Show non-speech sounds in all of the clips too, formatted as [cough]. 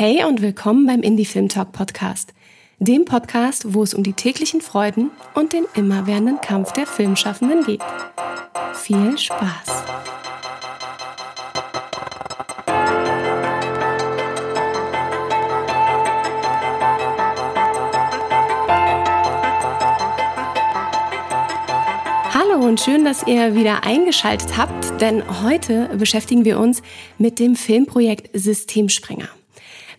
Hey und willkommen beim Indie Film Talk Podcast, dem Podcast, wo es um die täglichen Freuden und den immerwährenden Kampf der Filmschaffenden geht. Viel Spaß! Hallo und schön, dass ihr wieder eingeschaltet habt, denn heute beschäftigen wir uns mit dem Filmprojekt Systemsprenger.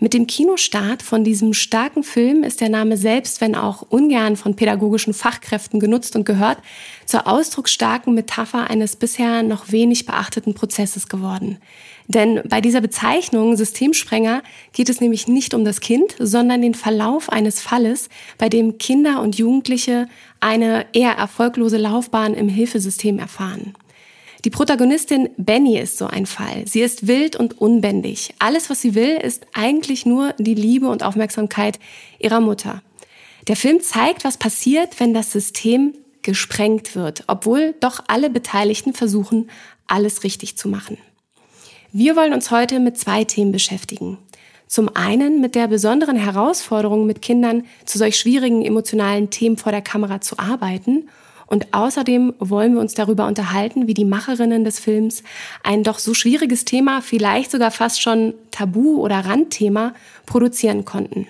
Mit dem Kinostart von diesem starken Film ist der Name selbst, wenn auch ungern von pädagogischen Fachkräften genutzt und gehört, zur ausdrucksstarken Metapher eines bisher noch wenig beachteten Prozesses geworden. Denn bei dieser Bezeichnung Systemsprenger geht es nämlich nicht um das Kind, sondern den Verlauf eines Falles, bei dem Kinder und Jugendliche eine eher erfolglose Laufbahn im Hilfesystem erfahren. Die Protagonistin Benny ist so ein Fall. Sie ist wild und unbändig. Alles, was sie will, ist eigentlich nur die Liebe und Aufmerksamkeit ihrer Mutter. Der Film zeigt, was passiert, wenn das System gesprengt wird, obwohl doch alle Beteiligten versuchen, alles richtig zu machen. Wir wollen uns heute mit zwei Themen beschäftigen. Zum einen mit der besonderen Herausforderung, mit Kindern zu solch schwierigen emotionalen Themen vor der Kamera zu arbeiten und außerdem wollen wir uns darüber unterhalten, wie die Macherinnen des Films ein doch so schwieriges Thema, vielleicht sogar fast schon Tabu oder Randthema, produzieren konnten.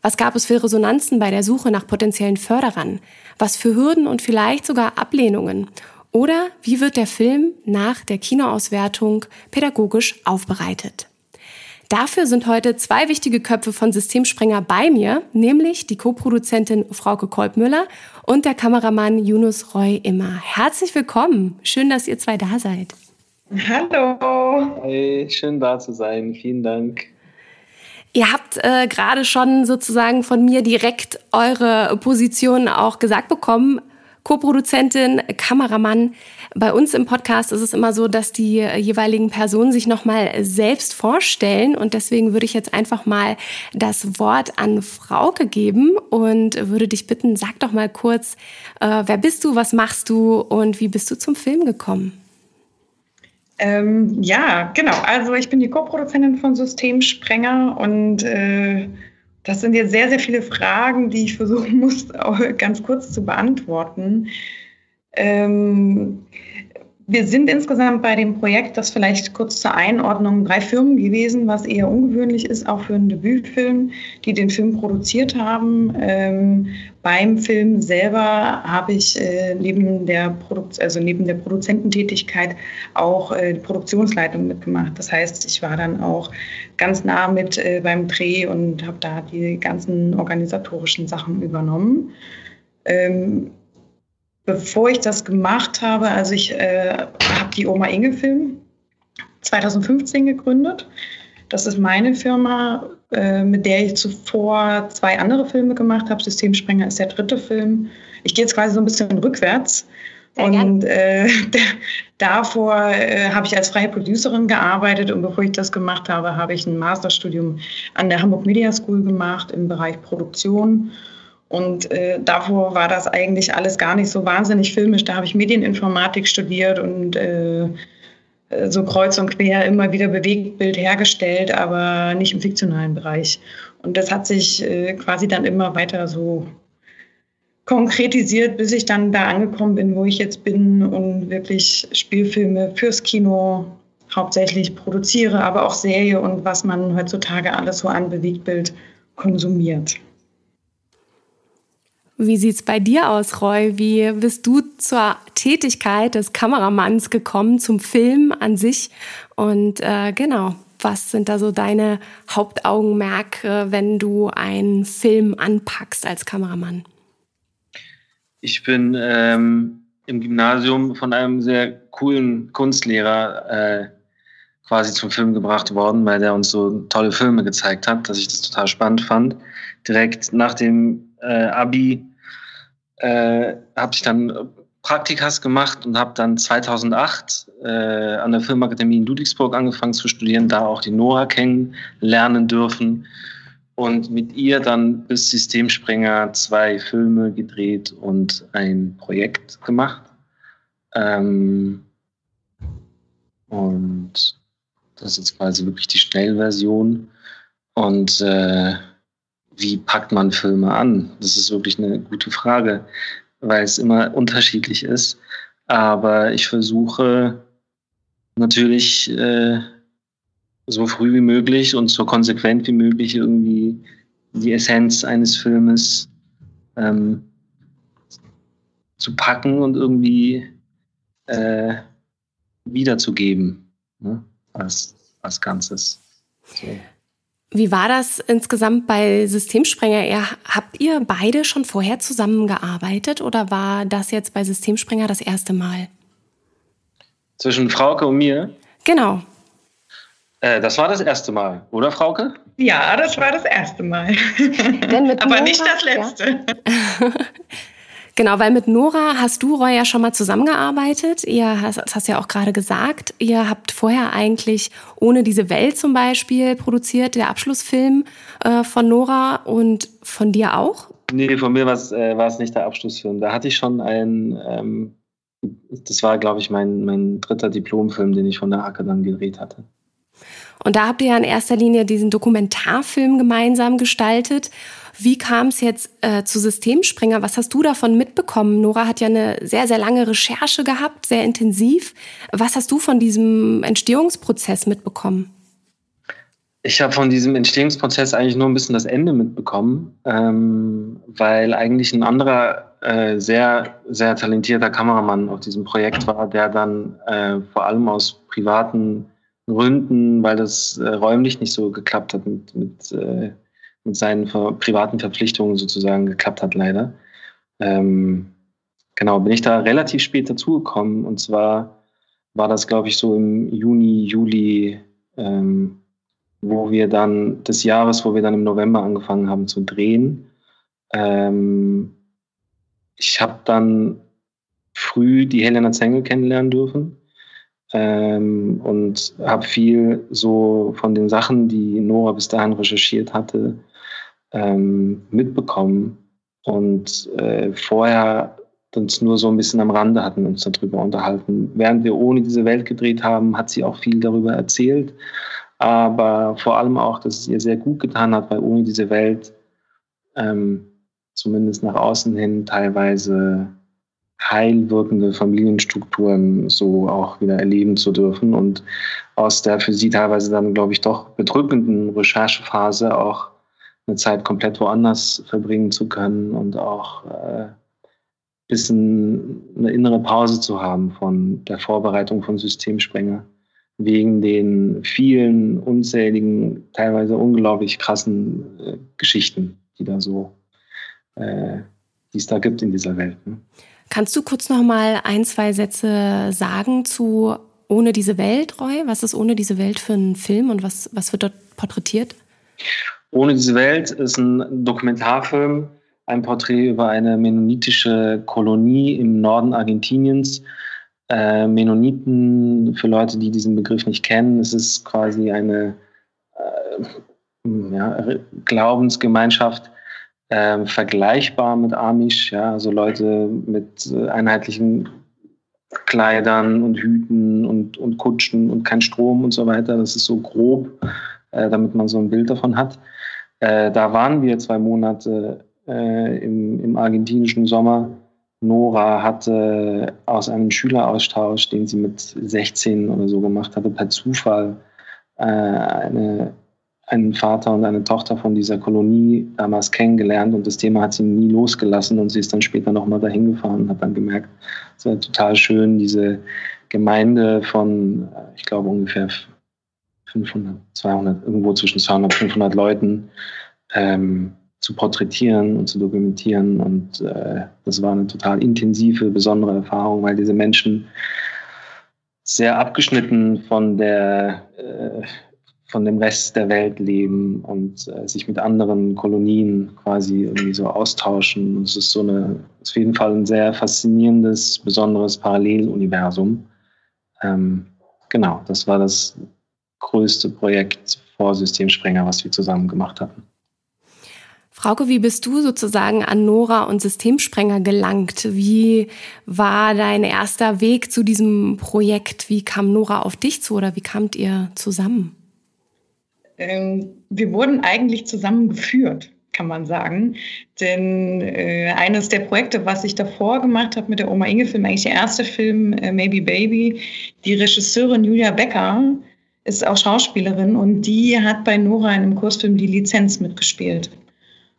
Was gab es für Resonanzen bei der Suche nach potenziellen Förderern? Was für Hürden und vielleicht sogar Ablehnungen? Oder wie wird der Film nach der Kinoauswertung pädagogisch aufbereitet? Dafür sind heute zwei wichtige Köpfe von Systemsprenger bei mir, nämlich die Co-Produzentin Frauke Kolbmüller und der Kameramann Yunus Roy Immer. Herzlich willkommen. Schön, dass ihr zwei da seid. Hallo. Hey, schön da zu sein. Vielen Dank. Ihr habt äh, gerade schon sozusagen von mir direkt eure Position auch gesagt bekommen. Co-Produzentin, Kameramann. Bei uns im Podcast ist es immer so, dass die jeweiligen Personen sich nochmal selbst vorstellen. Und deswegen würde ich jetzt einfach mal das Wort an Frauke geben und würde dich bitten, sag doch mal kurz, äh, wer bist du, was machst du und wie bist du zum Film gekommen? Ähm, ja, genau. Also ich bin die Co-Produzentin von Systemsprenger und äh, das sind jetzt sehr, sehr viele Fragen, die ich versuchen muss, [laughs] ganz kurz zu beantworten. Ähm, wir sind insgesamt bei dem Projekt, das vielleicht kurz zur Einordnung, drei Firmen gewesen, was eher ungewöhnlich ist, auch für einen Debütfilm, die den Film produziert haben. Ähm, beim Film selber habe ich äh, neben, der Produkt also neben der Produzententätigkeit auch äh, die Produktionsleitung mitgemacht. Das heißt, ich war dann auch ganz nah mit äh, beim Dreh und habe da die ganzen organisatorischen Sachen übernommen. Ähm, bevor ich das gemacht habe, also ich äh, habe die Oma Inge Film 2015 gegründet. Das ist meine Firma, äh, mit der ich zuvor zwei andere Filme gemacht habe. Systemsprenger ist der dritte Film. Ich gehe jetzt quasi so ein bisschen rückwärts. und äh, [laughs] davor äh, habe ich als freie Producerin gearbeitet und bevor ich das gemacht habe, habe ich ein Masterstudium an der Hamburg Media School gemacht im Bereich Produktion und äh, davor war das eigentlich alles gar nicht so wahnsinnig filmisch. Da habe ich Medieninformatik studiert und äh, so kreuz und quer immer wieder Bewegtbild hergestellt, aber nicht im fiktionalen Bereich. Und das hat sich äh, quasi dann immer weiter so konkretisiert, bis ich dann da angekommen bin, wo ich jetzt bin und wirklich Spielfilme fürs Kino hauptsächlich produziere, aber auch Serie und was man heutzutage alles so an Bewegtbild konsumiert. Wie sieht's bei dir aus, Roy? Wie bist du zur Tätigkeit des Kameramanns gekommen, zum Film an sich? Und äh, genau, was sind da so deine Hauptaugenmerke, wenn du einen Film anpackst als Kameramann? Ich bin ähm, im Gymnasium von einem sehr coolen Kunstlehrer äh, quasi zum Film gebracht worden, weil der uns so tolle Filme gezeigt hat, dass ich das total spannend fand. Direkt nach dem äh, Abi äh, habe ich dann Praktikas gemacht und habe dann 2008 äh, an der Filmakademie in Ludwigsburg angefangen zu studieren, da auch die Nora kennenlernen dürfen und mit ihr dann bis Systemsprenger zwei Filme gedreht und ein Projekt gemacht. Ähm, und das ist quasi wirklich die Schnellversion. Und äh, wie packt man Filme an? Das ist wirklich eine gute Frage, weil es immer unterschiedlich ist. Aber ich versuche natürlich äh, so früh wie möglich und so konsequent wie möglich irgendwie die Essenz eines Filmes ähm, zu packen und irgendwie äh, wiederzugeben ne? als, als Ganzes. So. Wie war das insgesamt bei Systemsprenger? Ihr, habt ihr beide schon vorher zusammengearbeitet oder war das jetzt bei Systemsprenger das erste Mal? Zwischen Frauke und mir? Genau. Äh, das war das erste Mal, oder Frauke? Ja, das war das erste Mal. [laughs] Aber Nora, nicht das letzte. Ja. [laughs] Genau, weil mit Nora hast du, Roy, ja schon mal zusammengearbeitet. Ihr hast, das hast ja auch gerade gesagt. Ihr habt vorher eigentlich ohne diese Welt zum Beispiel produziert, der Abschlussfilm äh, von Nora und von dir auch? Nee, von mir war es äh, nicht der Abschlussfilm. Da hatte ich schon ein, ähm, das war, glaube ich, mein, mein dritter Diplomfilm, den ich von der Hacke dann gedreht hatte. Und da habt ihr ja in erster Linie diesen Dokumentarfilm gemeinsam gestaltet. Wie kam es jetzt äh, zu Systemspringer? Was hast du davon mitbekommen? Nora hat ja eine sehr, sehr lange Recherche gehabt, sehr intensiv. Was hast du von diesem Entstehungsprozess mitbekommen? Ich habe von diesem Entstehungsprozess eigentlich nur ein bisschen das Ende mitbekommen, ähm, weil eigentlich ein anderer äh, sehr, sehr talentierter Kameramann auf diesem Projekt war, der dann äh, vor allem aus privaten Gründen, weil das äh, räumlich nicht so geklappt hat mit, mit, äh, mit seinen ver privaten Verpflichtungen sozusagen geklappt hat, leider. Ähm, genau, bin ich da relativ spät dazugekommen. Und zwar war das, glaube ich, so im Juni, Juli, ähm, wo wir dann des Jahres, wo wir dann im November angefangen haben zu drehen. Ähm, ich habe dann früh die Helena Zengel kennenlernen dürfen ähm, und habe viel so von den Sachen, die Nora bis dahin recherchiert hatte, ähm, mitbekommen. Und äh, vorher uns nur so ein bisschen am Rande hatten uns darüber unterhalten. Während wir ohne diese Welt gedreht haben, hat sie auch viel darüber erzählt. Aber vor allem auch, dass es ihr sehr gut getan hat, weil ohne diese Welt ähm, zumindest nach außen hin teilweise heilwirkende Familienstrukturen so auch wieder erleben zu dürfen und aus der für sie teilweise dann, glaube ich, doch bedrückenden Recherchephase auch eine Zeit komplett woanders verbringen zu können und auch äh, bisschen eine innere Pause zu haben von der Vorbereitung von Systemsprenger wegen den vielen unzähligen, teilweise unglaublich krassen äh, Geschichten, die da so, äh, die es da gibt in dieser Welt. Ne? Kannst du kurz noch mal ein, zwei Sätze sagen zu Ohne diese Welt, Roy? Was ist Ohne diese Welt für ein Film und was, was wird dort porträtiert? Ohne diese Welt ist ein Dokumentarfilm, ein Porträt über eine mennonitische Kolonie im Norden Argentiniens. Äh, Mennoniten, für Leute, die diesen Begriff nicht kennen, es ist quasi eine äh, ja, Glaubensgemeinschaft, ähm, vergleichbar mit Amish, ja, also Leute mit äh, einheitlichen Kleidern und Hüten und, und Kutschen und kein Strom und so weiter. Das ist so grob, äh, damit man so ein Bild davon hat. Äh, da waren wir zwei Monate äh, im, im argentinischen Sommer. Nora hatte aus einem Schüleraustausch, den sie mit 16 oder so gemacht hatte, per Zufall äh, eine einen Vater und eine Tochter von dieser Kolonie damals kennengelernt und das Thema hat sie nie losgelassen und sie ist dann später nochmal dahin gefahren und hat dann gemerkt, es wäre total schön, diese Gemeinde von, ich glaube, ungefähr 500, 200, irgendwo zwischen 200 und 500 Leuten ähm, zu porträtieren und zu dokumentieren. Und äh, das war eine total intensive, besondere Erfahrung, weil diese Menschen sehr abgeschnitten von der äh, von dem Rest der Welt leben und äh, sich mit anderen Kolonien quasi irgendwie so austauschen. Und es ist so eine, auf jeden Fall ein sehr faszinierendes, besonderes Paralleluniversum. Ähm, genau, das war das größte Projekt vor Systemsprenger, was wir zusammen gemacht hatten. Frauke, wie bist du sozusagen an Nora und Systemsprenger gelangt? Wie war dein erster Weg zu diesem Projekt? Wie kam Nora auf dich zu oder wie kamt ihr zusammen? ähm, wir wurden eigentlich zusammengeführt, kann man sagen. Denn äh, eines der Projekte, was ich davor gemacht habe mit der Oma Inge-Film, eigentlich der erste Film, äh, Maybe Baby, die Regisseurin Julia Becker ist auch Schauspielerin und die hat bei Nora in einem Kursfilm die Lizenz mitgespielt.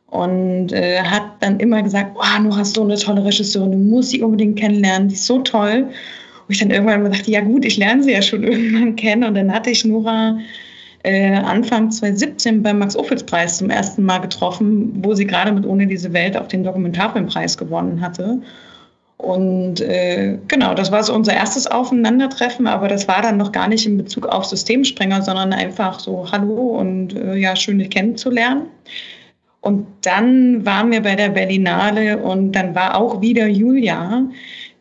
Und äh, hat dann immer gesagt, oh, Nora ist so eine tolle Regisseurin, du musst sie unbedingt kennenlernen, die ist so toll. Und ich dann irgendwann dachte, ja gut, ich lerne sie ja schon [laughs] irgendwann kennen. Und dann hatte ich Nora äh, Anfang 2017 beim Max-Ophüls-Preis zum ersten Mal getroffen, wo sie gerade mit Ohne diese Welt auch den Dokumentarfilmpreis gewonnen hatte. Und äh, genau, das war so unser erstes Aufeinandertreffen, aber das war dann noch gar nicht in Bezug auf Systemsprenger, sondern einfach so Hallo und äh, ja, schön dich kennenzulernen. Und dann waren wir bei der Berlinale und dann war auch wieder Julia,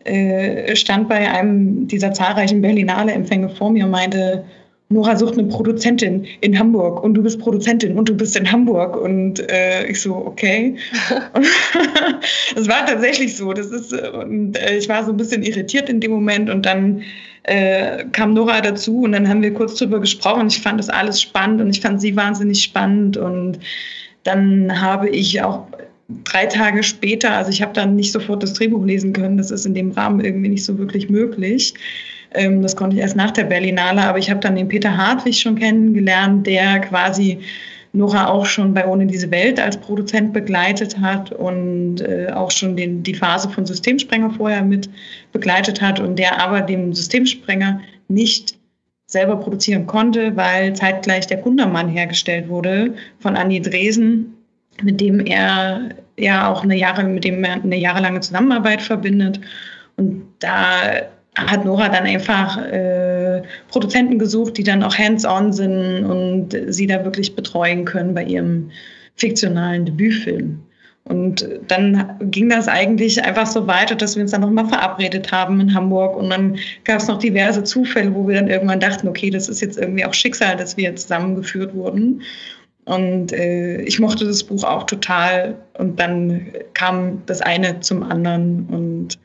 äh, stand bei einem dieser zahlreichen Berlinale-Empfänge vor mir und meinte, Nora sucht eine Produzentin in Hamburg und du bist Produzentin und du bist in Hamburg. Und äh, ich so, okay. [laughs] das war tatsächlich so. Das ist, und äh, ich war so ein bisschen irritiert in dem Moment und dann äh, kam Nora dazu und dann haben wir kurz drüber gesprochen. Ich fand das alles spannend und ich fand sie wahnsinnig spannend. Und dann habe ich auch drei Tage später, also ich habe dann nicht sofort das Drehbuch lesen können, das ist in dem Rahmen irgendwie nicht so wirklich möglich. Ähm, das konnte ich erst nach der Berlinale, aber ich habe dann den Peter Hartwig schon kennengelernt, der quasi Nora auch schon bei Ohne diese Welt als Produzent begleitet hat und äh, auch schon den, die Phase von Systemsprenger vorher mit begleitet hat und der aber den Systemsprenger nicht selber produzieren konnte, weil zeitgleich der Kundermann hergestellt wurde von Andi Dresen, mit dem er ja auch eine Jahre, mit dem er eine jahrelange Zusammenarbeit verbindet. Und da hat Nora dann einfach äh, Produzenten gesucht, die dann auch hands-on sind und sie da wirklich betreuen können bei ihrem fiktionalen Debütfilm. Und dann ging das eigentlich einfach so weiter, dass wir uns dann nochmal verabredet haben in Hamburg. Und dann gab es noch diverse Zufälle, wo wir dann irgendwann dachten, okay, das ist jetzt irgendwie auch Schicksal, dass wir zusammengeführt wurden. Und äh, ich mochte das Buch auch total. Und dann kam das eine zum anderen. Und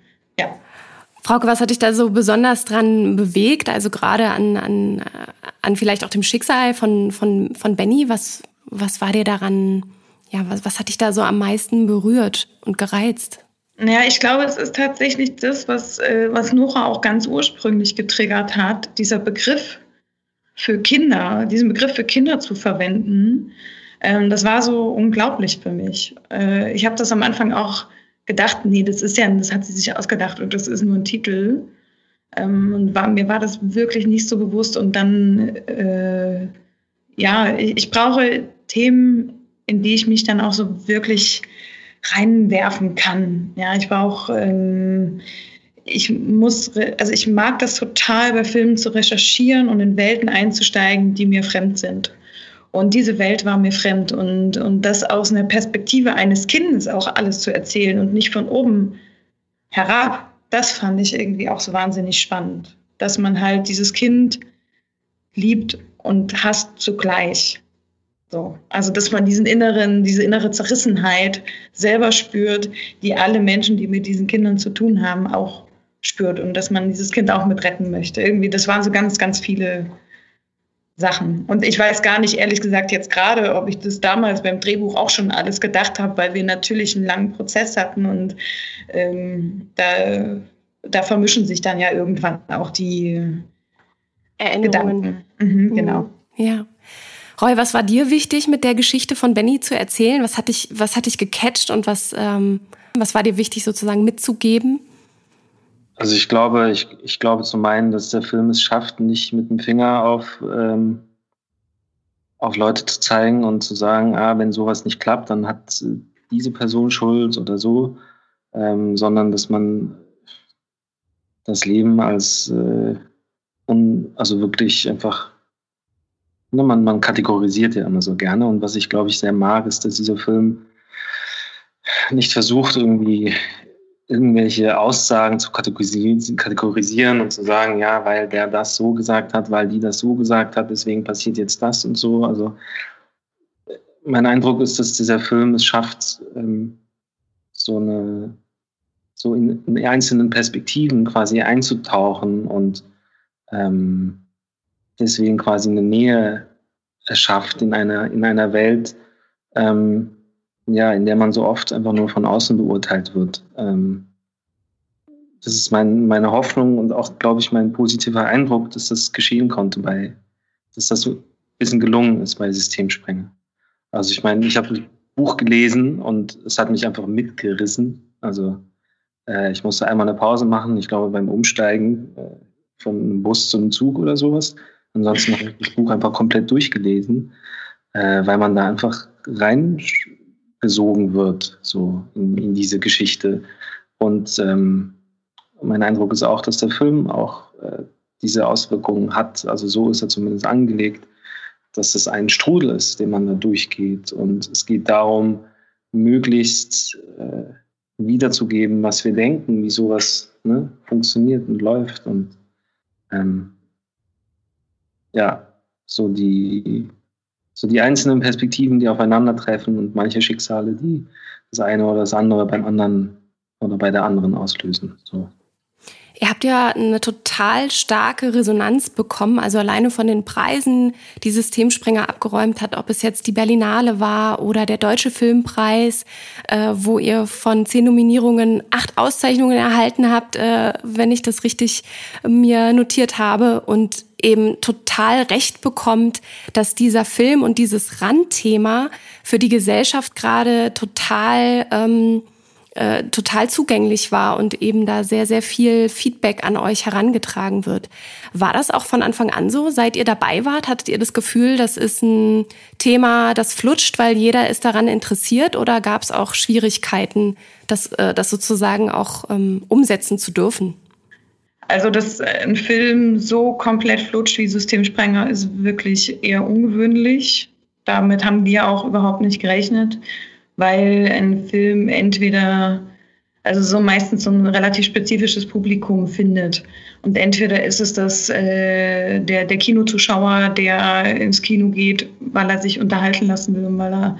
Frauke, was hat dich da so besonders dran bewegt? Also gerade an, an, an vielleicht auch dem Schicksal von, von, von Benny. Was, was war dir daran, ja, was, was hat dich da so am meisten berührt und gereizt? Ja, ich glaube, es ist tatsächlich das, was, äh, was Nora auch ganz ursprünglich getriggert hat, dieser Begriff für Kinder, diesen Begriff für Kinder zu verwenden. Ähm, das war so unglaublich für mich. Äh, ich habe das am Anfang auch gedacht, nee, das ist ja, das hat sie sich ausgedacht und das ist nur ein Titel. Ähm, und war, mir war das wirklich nicht so bewusst. Und dann, äh, ja, ich, ich brauche Themen, in die ich mich dann auch so wirklich reinwerfen kann. Ja, ich brauche, ähm, ich muss, also ich mag das total bei Filmen zu recherchieren und in Welten einzusteigen, die mir fremd sind. Und diese Welt war mir fremd. Und, und das aus einer Perspektive eines Kindes auch alles zu erzählen und nicht von oben herab, das fand ich irgendwie auch so wahnsinnig spannend. Dass man halt dieses Kind liebt und hasst zugleich. So. Also, dass man diesen inneren, diese innere Zerrissenheit selber spürt, die alle Menschen, die mit diesen Kindern zu tun haben, auch spürt und dass man dieses Kind auch mit retten möchte. Irgendwie, das waren so ganz, ganz viele Sachen. Und ich weiß gar nicht, ehrlich gesagt, jetzt gerade, ob ich das damals beim Drehbuch auch schon alles gedacht habe, weil wir natürlich einen langen Prozess hatten und ähm, da, da vermischen sich dann ja irgendwann auch die Erinnerungen. Gedanken. Mhm, mhm. genau. Ja. Roy, was war dir wichtig, mit der Geschichte von Benny zu erzählen? Was hat dich, was hat dich gecatcht und was, ähm, was war dir wichtig, sozusagen mitzugeben? Also ich glaube, ich, ich glaube zu meinen, dass der Film es schafft, nicht mit dem Finger auf, ähm, auf Leute zu zeigen und zu sagen, ah, wenn sowas nicht klappt, dann hat diese Person Schuld oder so, ähm, sondern dass man das Leben als äh, un, also wirklich einfach, ne, man, man kategorisiert ja immer so gerne. Und was ich, glaube ich, sehr mag, ist, dass dieser Film nicht versucht, irgendwie irgendwelche Aussagen zu kategorisieren, kategorisieren und zu sagen, ja, weil der das so gesagt hat, weil die das so gesagt hat, deswegen passiert jetzt das und so. Also mein Eindruck ist, dass dieser Film es schafft, ähm, so eine so in, in einzelnen Perspektiven quasi einzutauchen und ähm, deswegen quasi eine Nähe erschafft in einer, in einer Welt, ähm, ja, in der man so oft einfach nur von außen beurteilt wird. Ähm, das ist mein, meine Hoffnung und auch, glaube ich, mein positiver Eindruck, dass das geschehen konnte bei, dass das so ein bisschen gelungen ist bei Systemsprenger. Also ich meine, ich habe das Buch gelesen und es hat mich einfach mitgerissen. Also äh, ich musste einmal eine Pause machen, ich glaube beim Umsteigen äh, einem Bus zum Zug oder sowas. Ansonsten habe ich das Buch einfach komplett durchgelesen, äh, weil man da einfach reingesogen wird, so in, in diese Geschichte. Und ähm, mein Eindruck ist auch, dass der Film auch äh, diese Auswirkungen hat. Also so ist er zumindest angelegt, dass es ein Strudel ist, den man da durchgeht. Und es geht darum, möglichst äh, wiederzugeben, was wir denken, wie sowas ne, funktioniert und läuft. Und ähm, ja, so die, so die einzelnen Perspektiven, die aufeinandertreffen und manche Schicksale, die das eine oder das andere beim anderen oder bei der anderen auslösen. So. Ihr habt ja eine total starke Resonanz bekommen, also alleine von den Preisen, die Systemspringer abgeräumt hat, ob es jetzt die Berlinale war oder der Deutsche Filmpreis, äh, wo ihr von zehn Nominierungen acht Auszeichnungen erhalten habt, äh, wenn ich das richtig mir notiert habe und eben total recht bekommt, dass dieser Film und dieses Randthema für die Gesellschaft gerade total ähm, äh, total zugänglich war und eben da sehr, sehr viel Feedback an euch herangetragen wird. War das auch von Anfang an so? Seit ihr dabei wart, hattet ihr das Gefühl, das ist ein Thema, das flutscht, weil jeder ist daran interessiert oder gab es auch Schwierigkeiten, das, äh, das sozusagen auch ähm, umsetzen zu dürfen? Also, dass ein Film so komplett flutscht wie Systemsprenger ist wirklich eher ungewöhnlich. Damit haben wir auch überhaupt nicht gerechnet weil ein Film entweder, also so meistens so ein relativ spezifisches Publikum findet. Und entweder ist es das äh, der, der Kinozuschauer, der ins Kino geht, weil er sich unterhalten lassen will und weil er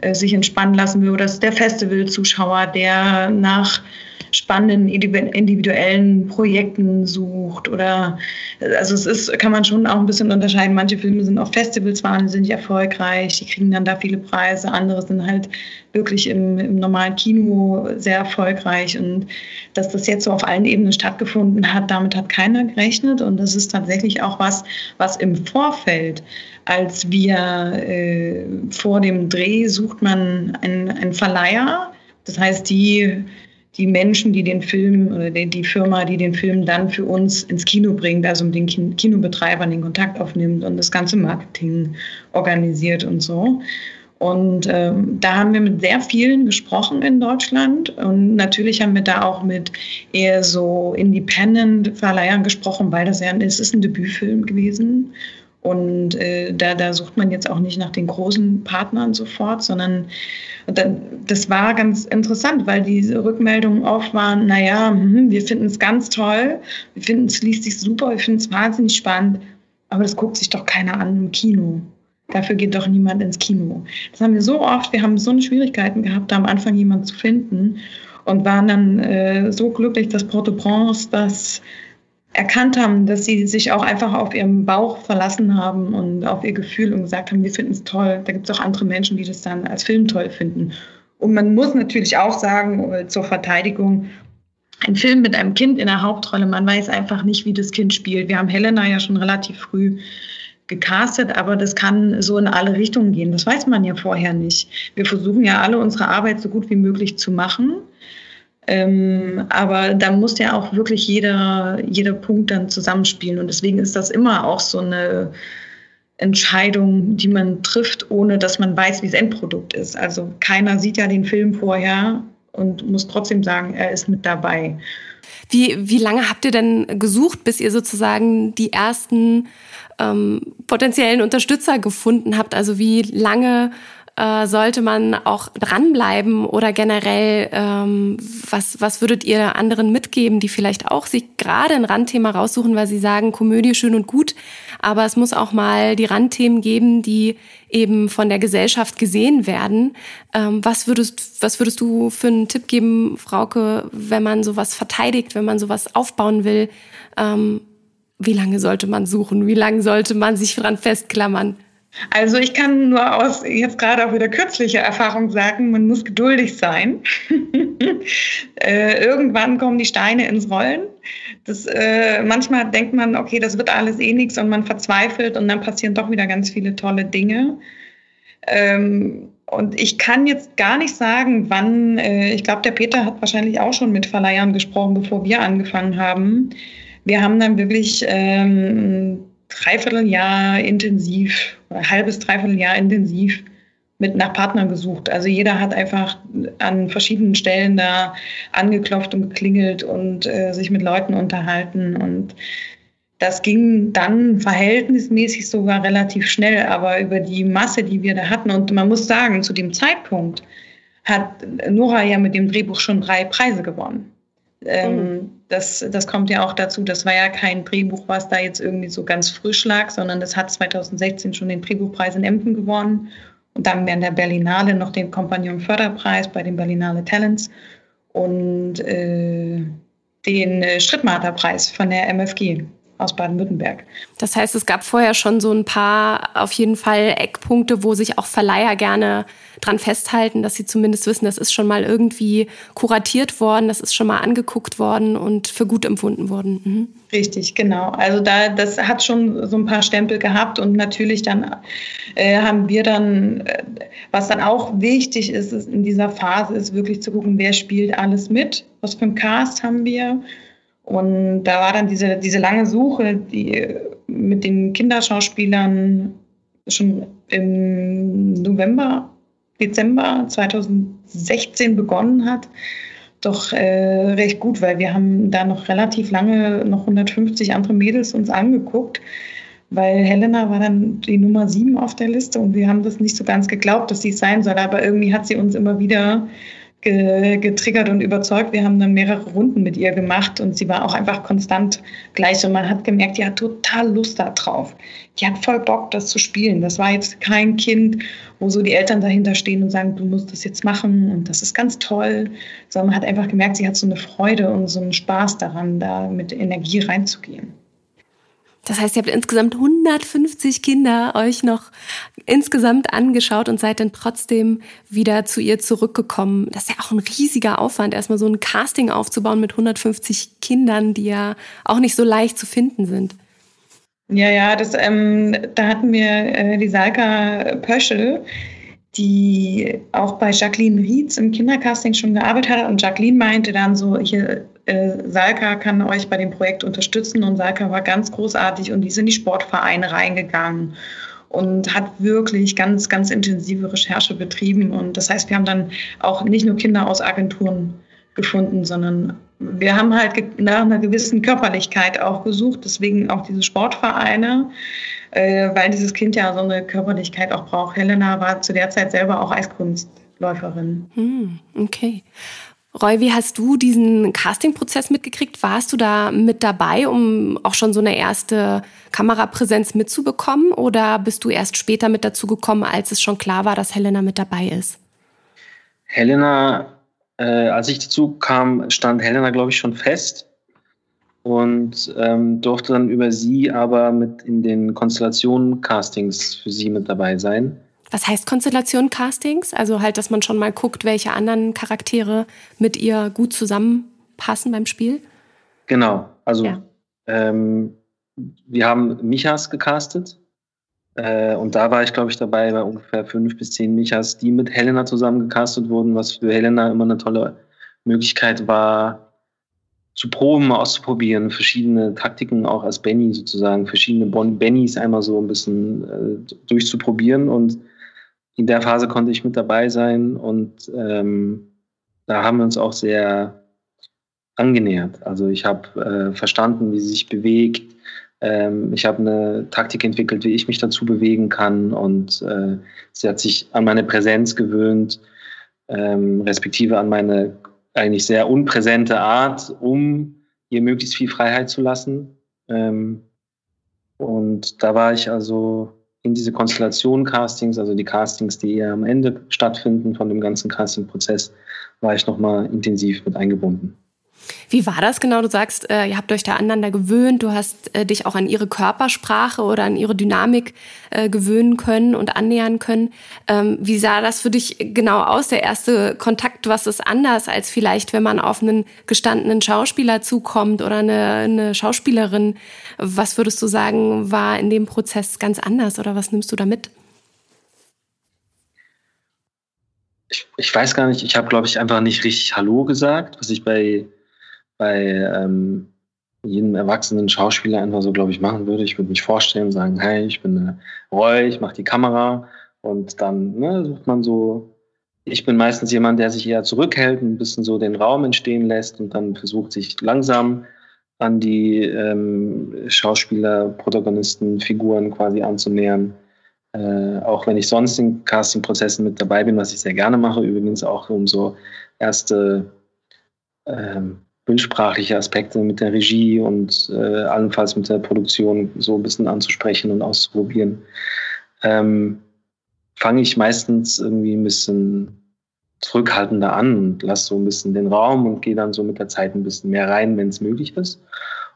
äh, sich entspannen lassen will, oder es ist der Festivalzuschauer, der nach spannenden individuellen Projekten sucht oder also es ist, kann man schon auch ein bisschen unterscheiden. Manche Filme sind auf Festivals wahnsinnig erfolgreich, die kriegen dann da viele Preise, andere sind halt wirklich im, im normalen Kino sehr erfolgreich und dass das jetzt so auf allen Ebenen stattgefunden hat, damit hat keiner gerechnet und das ist tatsächlich auch was, was im Vorfeld als wir äh, vor dem Dreh sucht man einen, einen Verleiher. Das heißt, die die Menschen, die den Film oder die, Firma, die den Film dann für uns ins Kino bringt, also mit den Kinobetreibern den Kontakt aufnimmt und das ganze Marketing organisiert und so. Und ähm, da haben wir mit sehr vielen gesprochen in Deutschland. Und natürlich haben wir da auch mit eher so Independent-Verleihern gesprochen, weil das ja es ist ein Debütfilm gewesen. Und äh, da, da sucht man jetzt auch nicht nach den großen Partnern sofort, sondern dann, das war ganz interessant, weil diese Rückmeldungen oft waren, naja, hm, wir finden es ganz toll, wir finden es liest sich super, wir finden es wahnsinnig spannend, aber das guckt sich doch keiner an im Kino. Dafür geht doch niemand ins Kino. Das haben wir so oft, wir haben so eine Schwierigkeiten gehabt, da am Anfang jemanden zu finden und waren dann äh, so glücklich, dass Port-au-Prince das erkannt haben, dass sie sich auch einfach auf ihren Bauch verlassen haben und auf ihr Gefühl und gesagt haben, wir finden es toll. Da gibt es auch andere Menschen, die das dann als Film toll finden. Und man muss natürlich auch sagen, äh, zur Verteidigung, ein Film mit einem Kind in der Hauptrolle, man weiß einfach nicht, wie das Kind spielt. Wir haben Helena ja schon relativ früh gecastet, aber das kann so in alle Richtungen gehen. Das weiß man ja vorher nicht. Wir versuchen ja alle unsere Arbeit so gut wie möglich zu machen. Ähm, aber da muss ja auch wirklich jeder, jeder Punkt dann zusammenspielen. Und deswegen ist das immer auch so eine Entscheidung, die man trifft, ohne dass man weiß, wie das Endprodukt ist. Also keiner sieht ja den Film vorher und muss trotzdem sagen, er ist mit dabei. Wie, wie lange habt ihr denn gesucht, bis ihr sozusagen die ersten ähm, potenziellen Unterstützer gefunden habt? Also wie lange äh, sollte man auch dranbleiben oder generell, ähm, was, was würdet ihr anderen mitgeben, die vielleicht auch sich gerade ein Randthema raussuchen, weil sie sagen, Komödie schön und gut, aber es muss auch mal die Randthemen geben, die eben von der Gesellschaft gesehen werden. Ähm, was, würdest, was würdest du für einen Tipp geben, Frauke, wenn man sowas verteidigt, wenn man sowas aufbauen will? Ähm, wie lange sollte man suchen? Wie lange sollte man sich dran festklammern? Also ich kann nur aus jetzt gerade auch wieder kürzlicher Erfahrung sagen, man muss geduldig sein. [laughs] äh, irgendwann kommen die Steine ins Rollen. Das, äh, manchmal denkt man, okay, das wird alles eh nichts und man verzweifelt und dann passieren doch wieder ganz viele tolle Dinge. Ähm, und ich kann jetzt gar nicht sagen, wann, äh, ich glaube, der Peter hat wahrscheinlich auch schon mit Verleihern gesprochen, bevor wir angefangen haben. Wir haben dann wirklich ähm, Dreivierteljahr intensiv, halbes Dreivierteljahr intensiv mit nach Partnern gesucht. Also jeder hat einfach an verschiedenen Stellen da angeklopft und geklingelt und äh, sich mit Leuten unterhalten. Und das ging dann verhältnismäßig sogar relativ schnell, aber über die Masse, die wir da hatten. Und man muss sagen, zu dem Zeitpunkt hat Nora ja mit dem Drehbuch schon drei Preise gewonnen. Ähm, mhm. Das, das kommt ja auch dazu. Das war ja kein Drehbuch, was da jetzt irgendwie so ganz frisch lag, sondern das hat 2016 schon den Drehbuchpreis in Emden gewonnen und dann während der Berlinale noch den Kompagnon Förderpreis bei den Berlinale Talents und äh, den äh, Schrittmaterpreis von der MFG aus Baden-Württemberg. Das heißt, es gab vorher schon so ein paar auf jeden Fall Eckpunkte, wo sich auch Verleiher gerne dran festhalten, dass sie zumindest wissen, das ist schon mal irgendwie kuratiert worden, das ist schon mal angeguckt worden und für gut empfunden worden. Mhm. Richtig, genau. Also da, das hat schon so ein paar Stempel gehabt und natürlich dann äh, haben wir dann, äh, was dann auch wichtig ist, ist in dieser Phase ist wirklich zu gucken, wer spielt alles mit, was für ein Cast haben wir und da war dann diese, diese lange Suche, die mit den Kinderschauspielern schon im November, Dezember 2016 begonnen hat, doch äh, recht gut, weil wir haben da noch relativ lange noch 150 andere Mädels uns angeguckt, weil Helena war dann die Nummer sieben auf der Liste und wir haben das nicht so ganz geglaubt, dass sie es sein soll, aber irgendwie hat sie uns immer wieder getriggert und überzeugt. Wir haben dann mehrere Runden mit ihr gemacht und sie war auch einfach konstant gleich. Und man hat gemerkt, die hat total Lust darauf. Die hat voll Bock, das zu spielen. Das war jetzt kein Kind, wo so die Eltern dahinter stehen und sagen, du musst das jetzt machen und das ist ganz toll. Sondern man hat einfach gemerkt, sie hat so eine Freude und so einen Spaß daran, da mit Energie reinzugehen. Das heißt, ihr habt insgesamt 150 Kinder euch noch insgesamt angeschaut und seid dann trotzdem wieder zu ihr zurückgekommen. Das ist ja auch ein riesiger Aufwand, erstmal so ein Casting aufzubauen mit 150 Kindern, die ja auch nicht so leicht zu finden sind. Ja, ja, das, ähm, da hatten wir äh, die Salka Pöschel, die auch bei Jacqueline Rietz im Kindercasting schon gearbeitet hat. Und Jacqueline meinte dann so, hier, Salka kann euch bei dem Projekt unterstützen. Und Salka war ganz großartig und die sind in die Sportvereine reingegangen und hat wirklich ganz, ganz intensive Recherche betrieben. Und das heißt, wir haben dann auch nicht nur Kinder aus Agenturen gefunden, sondern wir haben halt nach einer gewissen Körperlichkeit auch gesucht, deswegen auch diese Sportvereine, äh, weil dieses Kind ja so eine Körperlichkeit auch braucht. Helena war zu der Zeit selber auch Eiskunstläuferin. Hm, okay. Roy, wie hast du diesen Castingprozess mitgekriegt? Warst du da mit dabei, um auch schon so eine erste Kamerapräsenz mitzubekommen? Oder bist du erst später mit dazu gekommen, als es schon klar war, dass Helena mit dabei ist? Helena, äh, als ich dazu kam, stand Helena, glaube ich, schon fest und ähm, durfte dann über sie aber mit in den Konstellationen-Castings für sie mit dabei sein. Was heißt Konstellation-Castings? Also halt, dass man schon mal guckt, welche anderen Charaktere mit ihr gut zusammenpassen beim Spiel? Genau, also ja. ähm, wir haben Michas gecastet. Äh, und da war ich, glaube ich, dabei bei ungefähr fünf bis zehn Michas, die mit Helena zusammen gecastet wurden, was für Helena immer eine tolle Möglichkeit war, zu proben, auszuprobieren, verschiedene Taktiken auch als Benny sozusagen, verschiedene Bennys einmal so ein bisschen äh, durchzuprobieren und in der Phase konnte ich mit dabei sein und ähm, da haben wir uns auch sehr angenähert. Also ich habe äh, verstanden, wie sie sich bewegt. Ähm, ich habe eine Taktik entwickelt, wie ich mich dazu bewegen kann und äh, sie hat sich an meine Präsenz gewöhnt, ähm, respektive an meine eigentlich sehr unpräsente Art, um ihr möglichst viel Freiheit zu lassen. Ähm, und da war ich also in diese Konstellation-Castings, also die Castings, die eher am Ende stattfinden von dem ganzen Casting-Prozess, war ich nochmal intensiv mit eingebunden. Wie war das genau? Du sagst, äh, ihr habt euch da aneinander gewöhnt, du hast äh, dich auch an ihre Körpersprache oder an ihre Dynamik äh, gewöhnen können und annähern können. Ähm, wie sah das für dich genau aus? Der erste Kontakt, was ist anders als vielleicht, wenn man auf einen gestandenen Schauspieler zukommt oder eine, eine Schauspielerin? Was würdest du sagen, war in dem Prozess ganz anders oder was nimmst du da mit? Ich, ich weiß gar nicht, ich habe, glaube ich, einfach nicht richtig Hallo gesagt, was ich bei bei ähm, jedem erwachsenen Schauspieler einfach so, glaube ich, machen würde. Ich würde mich vorstellen, sagen, hey, ich bin äh, Roy, ich mache die Kamera und dann ne, sucht man so, ich bin meistens jemand, der sich eher zurückhält, ein bisschen so den Raum entstehen lässt und dann versucht, sich langsam an die ähm, Schauspieler, Protagonisten, Figuren quasi anzunähern. Äh, auch wenn ich sonst in Casting-Prozessen mit dabei bin, was ich sehr gerne mache, übrigens auch um so erste ähm, bildsprachliche Aspekte mit der Regie und äh, allenfalls mit der Produktion so ein bisschen anzusprechen und auszuprobieren, ähm, fange ich meistens irgendwie ein bisschen zurückhaltender an und lasse so ein bisschen den Raum und gehe dann so mit der Zeit ein bisschen mehr rein, wenn es möglich ist.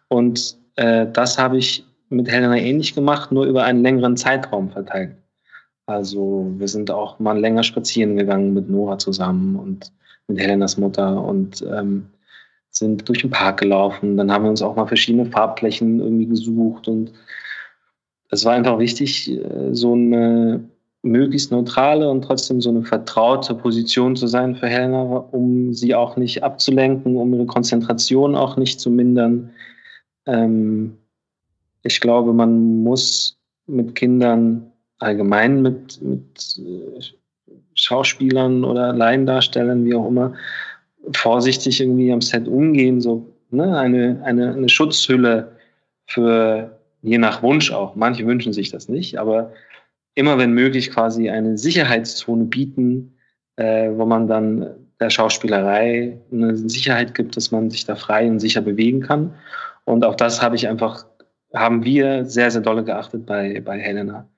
Und äh, das habe ich mit Helena ähnlich gemacht, nur über einen längeren Zeitraum verteilt. Also wir sind auch mal länger spazieren gegangen mit Nora zusammen und mit Helenas Mutter und ähm, sind durch den Park gelaufen. Dann haben wir uns auch mal verschiedene Farbflächen irgendwie gesucht und es war einfach wichtig, äh, so eine möglichst neutrale und trotzdem so eine vertraute Position zu sein für Helena, um sie auch nicht abzulenken, um ihre Konzentration auch nicht zu mindern. Ähm, ich glaube, man muss mit Kindern allgemein mit, mit äh, Schauspielern oder Laiendarstellern, wie auch immer, vorsichtig irgendwie am Set umgehen, so ne, eine, eine, eine Schutzhülle für je nach Wunsch auch. Manche wünschen sich das nicht, aber immer wenn möglich quasi eine Sicherheitszone bieten, äh, wo man dann der Schauspielerei eine Sicherheit gibt, dass man sich da frei und sicher bewegen kann. Und auch das habe ich einfach, haben wir sehr, sehr dolle geachtet bei, bei Helena,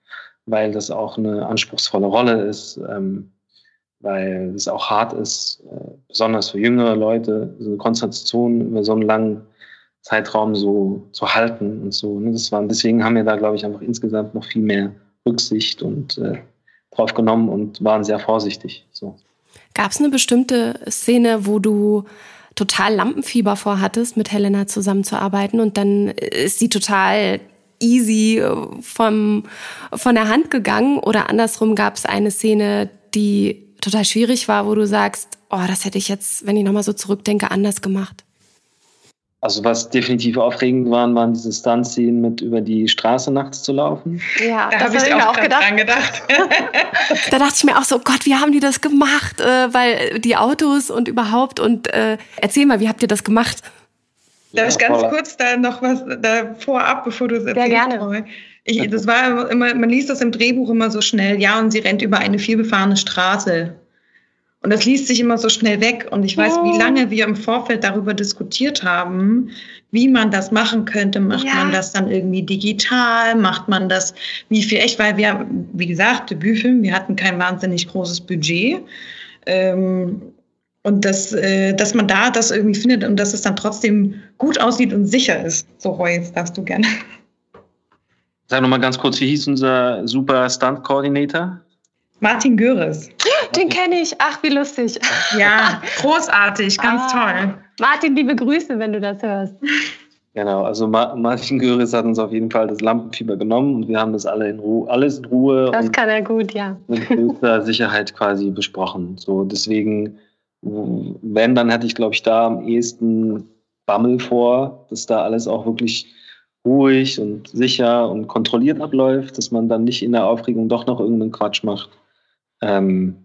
weil das auch eine anspruchsvolle Rolle ist. Ähm, weil es auch hart ist, äh, besonders für jüngere Leute, so eine Konzentration über so einen langen Zeitraum so zu halten und so. Ne? Das war, deswegen haben wir da, glaube ich, einfach insgesamt noch viel mehr Rücksicht und äh, drauf genommen und waren sehr vorsichtig. So. Gab es eine bestimmte Szene, wo du total Lampenfieber vorhattest, mit Helena zusammenzuarbeiten und dann ist sie total easy äh, vom, von der Hand gegangen oder andersrum gab es eine Szene, die total schwierig war, wo du sagst, oh, das hätte ich jetzt, wenn ich nochmal so zurückdenke, anders gemacht? Also was definitiv aufregend waren, waren diese Stunt-Szenen mit über die Straße nachts zu laufen. Ja, da habe ich, ich auch, auch gedacht. dran gedacht. [laughs] da dachte ich mir auch so, Gott, wie haben die das gemacht? Äh, weil die Autos und überhaupt und äh, erzähl mal, wie habt ihr das gemacht? Darf ich ganz kurz da noch was da vorab, bevor du es erzählst? Ja, gerne. Ich, das war immer, man liest das im Drehbuch immer so schnell, ja, und sie rennt über eine vielbefahrene Straße. Und das liest sich immer so schnell weg. Und ich weiß, wie oh. lange wir im Vorfeld darüber diskutiert haben, wie man das machen könnte. Macht ja. man das dann irgendwie digital? Macht man das wie viel echt? Weil wir, wie gesagt, Debütfilm, wir hatten kein wahnsinnig großes Budget. Ähm, und das, äh, dass man da das irgendwie findet und dass es dann trotzdem gut aussieht und sicher ist. So, Roy, jetzt darfst du gerne. Sag nochmal ganz kurz, wie hieß unser super Stunt-Koordinator? Martin Göres. Den kenne ich. Ach, wie lustig. Ja, [laughs] großartig, ganz ah. toll. Martin, liebe Grüße, wenn du das hörst. Genau, also Martin Göres hat uns auf jeden Fall das Lampenfieber genommen und wir haben das alle in Ruhe, alles in Ruhe. Das kann er gut, ja. Mit größter [laughs] Sicherheit quasi besprochen. So, deswegen, wenn, dann hätte ich, glaube ich, da am ehesten Bammel vor, dass da alles auch wirklich ruhig und sicher und kontrolliert abläuft, dass man dann nicht in der Aufregung doch noch irgendeinen Quatsch macht. Ähm,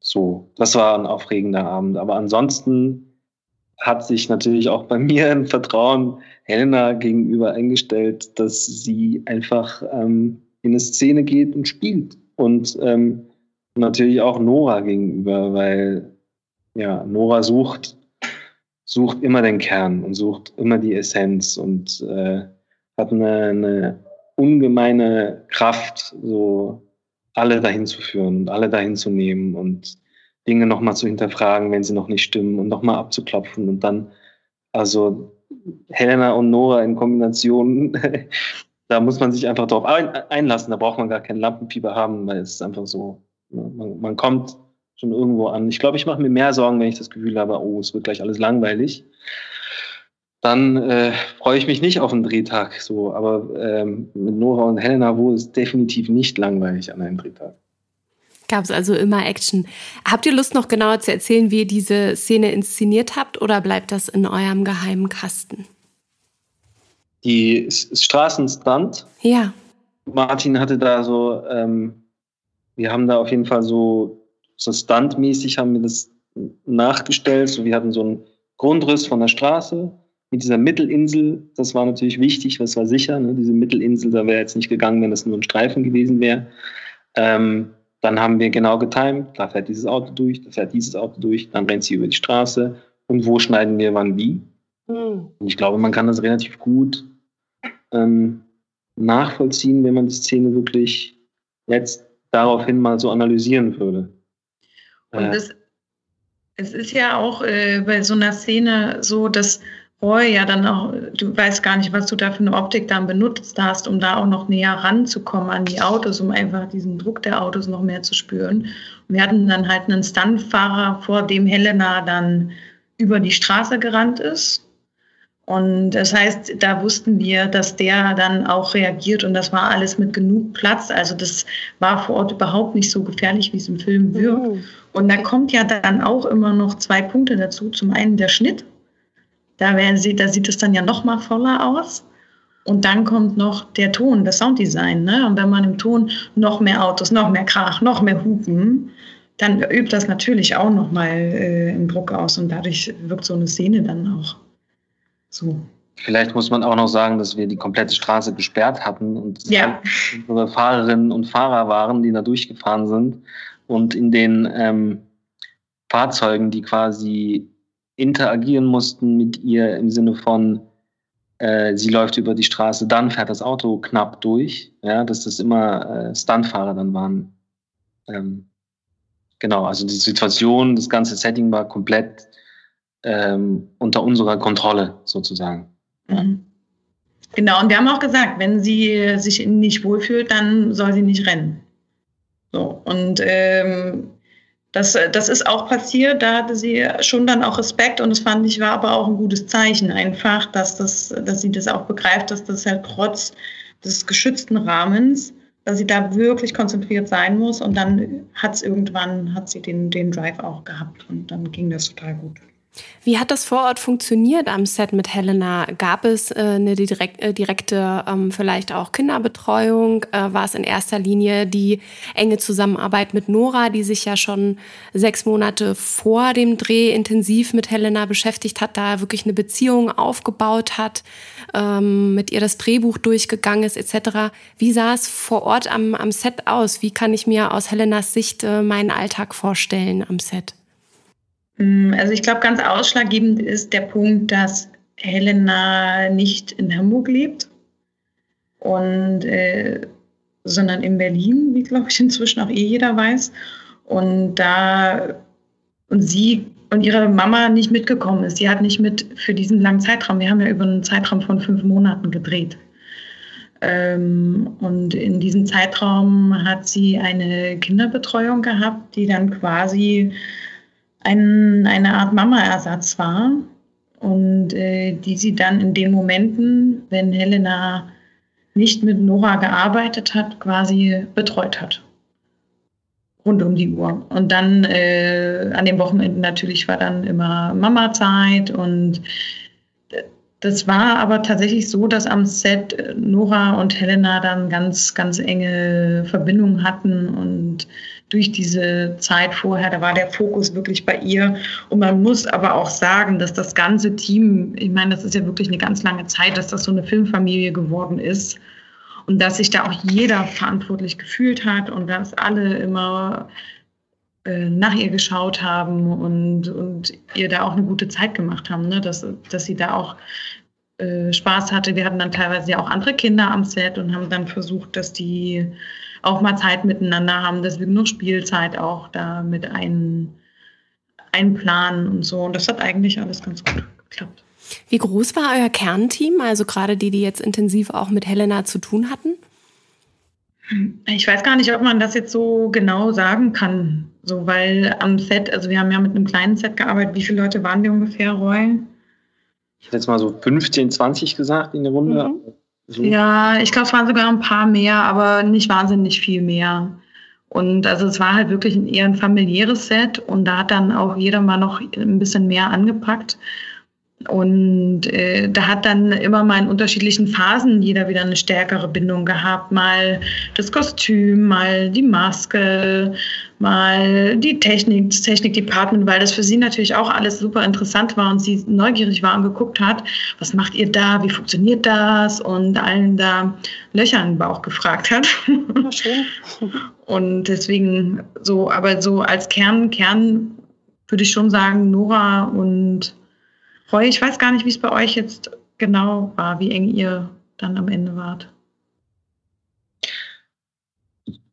so, das war ein aufregender Abend. Aber ansonsten hat sich natürlich auch bei [laughs] mir ein Vertrauen Helena gegenüber eingestellt, dass sie einfach ähm, in eine Szene geht und spielt. Und ähm, natürlich auch Nora gegenüber, weil ja, Nora sucht, sucht immer den Kern und sucht immer die Essenz und äh, hat eine, eine ungemeine Kraft, so alle dahin zu führen und alle dahin zu nehmen und Dinge nochmal zu hinterfragen, wenn sie noch nicht stimmen und nochmal abzuklopfen und dann Also Helena und Nora in Kombination, [laughs] da muss man sich einfach drauf einlassen. Da braucht man gar keinen Lampenpieper haben, weil es ist einfach so, ne, man, man kommt schon irgendwo an. Ich glaube, ich mache mir mehr Sorgen, wenn ich das Gefühl habe, oh, es wird gleich alles langweilig. Dann äh, freue ich mich nicht auf einen Drehtag. So, aber ähm, mit Nora und Helena wurde es definitiv nicht langweilig an einem Drehtag. Gab es also immer Action. Habt ihr Lust, noch genauer zu erzählen, wie ihr diese Szene inszeniert habt, oder bleibt das in eurem geheimen Kasten? Die Straßenstand. Ja. Martin hatte da so, ähm, wir haben da auf jeden Fall so, so standmäßig haben wir das nachgestellt. So, wir hatten so einen Grundriss von der Straße mit dieser Mittelinsel. Das war natürlich wichtig, das war sicher. Ne? Diese Mittelinsel, da wäre jetzt nicht gegangen, wenn das nur ein Streifen gewesen wäre. Ähm, dann haben wir genau getimt, da fährt dieses Auto durch, da fährt dieses Auto durch, dann rennt sie über die Straße und wo schneiden wir wann wie. Mhm. Ich glaube, man kann das relativ gut ähm, nachvollziehen, wenn man die Szene wirklich jetzt daraufhin mal so analysieren würde. Und äh, es, es ist ja auch äh, bei so einer Szene so, dass Roy ja dann auch, du weißt gar nicht, was du da für eine Optik dann benutzt hast, um da auch noch näher ranzukommen an die Autos, um einfach diesen Druck der Autos noch mehr zu spüren. Und wir hatten dann halt einen Stuntfahrer, vor dem Helena dann über die Straße gerannt ist. Und das heißt, da wussten wir, dass der dann auch reagiert und das war alles mit genug Platz. Also das war vor Ort überhaupt nicht so gefährlich, wie es im Film wirkt. Mhm. Und da kommt ja dann auch immer noch zwei Punkte dazu. Zum einen der Schnitt da, sie, da sieht es dann ja noch mal voller aus. Und dann kommt noch der Ton, das Sounddesign. Ne? Und wenn man im Ton noch mehr Autos, noch mehr Krach, noch mehr Hupen, dann übt das natürlich auch noch mal äh, einen Druck aus. Und dadurch wirkt so eine Szene dann auch so. Vielleicht muss man auch noch sagen, dass wir die komplette Straße gesperrt hatten und ja. unsere Fahrerinnen und Fahrer waren, die da durchgefahren sind. Und in den ähm, Fahrzeugen, die quasi interagieren mussten mit ihr im Sinne von, äh, sie läuft über die Straße, dann fährt das Auto knapp durch, ja, dass das immer äh, Stuntfahrer dann waren. Ähm, genau, also die Situation, das ganze Setting war komplett ähm, unter unserer Kontrolle sozusagen. Mhm. Genau, und wir haben auch gesagt, wenn sie sich nicht wohlfühlt, dann soll sie nicht rennen. So, und ähm, das, das ist auch passiert, da hatte sie schon dann auch Respekt und das fand ich war aber auch ein gutes Zeichen einfach, dass, das, dass sie das auch begreift, dass das halt trotz des geschützten Rahmens, dass sie da wirklich konzentriert sein muss und dann hat es irgendwann, hat sie den, den Drive auch gehabt und dann ging das total gut. Wie hat das vor Ort funktioniert am Set mit Helena? Gab es äh, eine äh, direkte, ähm, vielleicht auch Kinderbetreuung? Äh, war es in erster Linie die enge Zusammenarbeit mit Nora, die sich ja schon sechs Monate vor dem Dreh intensiv mit Helena beschäftigt hat, da wirklich eine Beziehung aufgebaut hat, ähm, mit ihr das Drehbuch durchgegangen ist etc. Wie sah es vor Ort am, am Set aus? Wie kann ich mir aus Helenas Sicht äh, meinen Alltag vorstellen am Set? Mm, also ich glaube, ganz ausschlaggebend ist der Punkt, dass Helena nicht in Hamburg lebt, und, äh, sondern in Berlin, wie glaube ich inzwischen auch eh jeder weiß. Und da und sie und ihre Mama nicht mitgekommen ist. Sie hat nicht mit für diesen langen Zeitraum. Wir haben ja über einen Zeitraum von fünf Monaten gedreht. Ähm, und in diesem Zeitraum hat sie eine Kinderbetreuung gehabt, die dann quasi ein, eine Art Mama-Ersatz war und äh, die sie dann in den Momenten, wenn Helena nicht mit Nora gearbeitet hat, quasi betreut hat. Rund um die Uhr. Und dann äh, an den Wochenenden natürlich war dann immer Mama-Zeit und das war aber tatsächlich so, dass am Set Nora und Helena dann ganz, ganz enge Verbindungen hatten und durch diese Zeit vorher, da war der Fokus wirklich bei ihr. Und man muss aber auch sagen, dass das ganze Team, ich meine, das ist ja wirklich eine ganz lange Zeit, dass das so eine Filmfamilie geworden ist. Und dass sich da auch jeder verantwortlich gefühlt hat und dass alle immer äh, nach ihr geschaut haben und, und ihr da auch eine gute Zeit gemacht haben, ne? dass, dass sie da auch äh, Spaß hatte. Wir hatten dann teilweise ja auch andere Kinder am Set und haben dann versucht, dass die auch mal Zeit miteinander haben, dass wir genug Spielzeit auch da mit ein, einplanen und so. Und das hat eigentlich alles ganz gut geklappt. Wie groß war euer Kernteam, also gerade die, die jetzt intensiv auch mit Helena zu tun hatten? Ich weiß gar nicht, ob man das jetzt so genau sagen kann. So, weil am Set, also wir haben ja mit einem kleinen Set gearbeitet. Wie viele Leute waren wir ungefähr, Roy? Ich hätte jetzt mal so 15, 20 gesagt in der Runde. Mhm. So. Ja, ich glaube, es waren sogar ein paar mehr, aber nicht wahnsinnig viel mehr. Und also es war halt wirklich ein, eher ein familiäres Set und da hat dann auch jeder mal noch ein bisschen mehr angepackt. Und äh, da hat dann immer mal in unterschiedlichen Phasen jeder wieder eine stärkere Bindung gehabt. Mal das Kostüm, mal die Maske, mal die Technik, das Technikdepartment, weil das für sie natürlich auch alles super interessant war und sie neugierig war und geguckt hat, was macht ihr da, wie funktioniert das und allen da Löcher im Bauch gefragt hat. Ja, schön. [laughs] Und deswegen so, aber so als Kern, Kern würde ich schon sagen, Nora und Roy, ich weiß gar nicht, wie es bei euch jetzt genau war, wie eng ihr dann am Ende wart.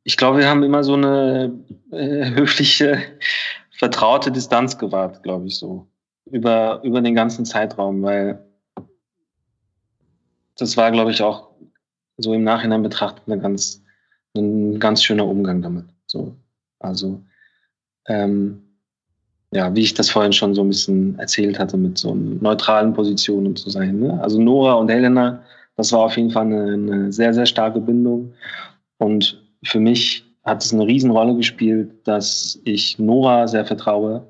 Ich glaube, wir haben immer so eine äh, [laughs] höfliche, vertraute Distanz gewahrt, glaube ich so. Über, über den ganzen Zeitraum, weil das war, glaube ich, auch so im Nachhinein betrachtet eine ganz, ein ganz schöner Umgang damit. So. Also ähm, ja, wie ich das vorhin schon so ein bisschen erzählt hatte, mit so neutralen Positionen zu sein. Ne? Also Nora und Helena, das war auf jeden Fall eine, eine, sehr, sehr starke Bindung. Und für mich hat es eine Riesenrolle gespielt, dass ich Nora sehr vertraue,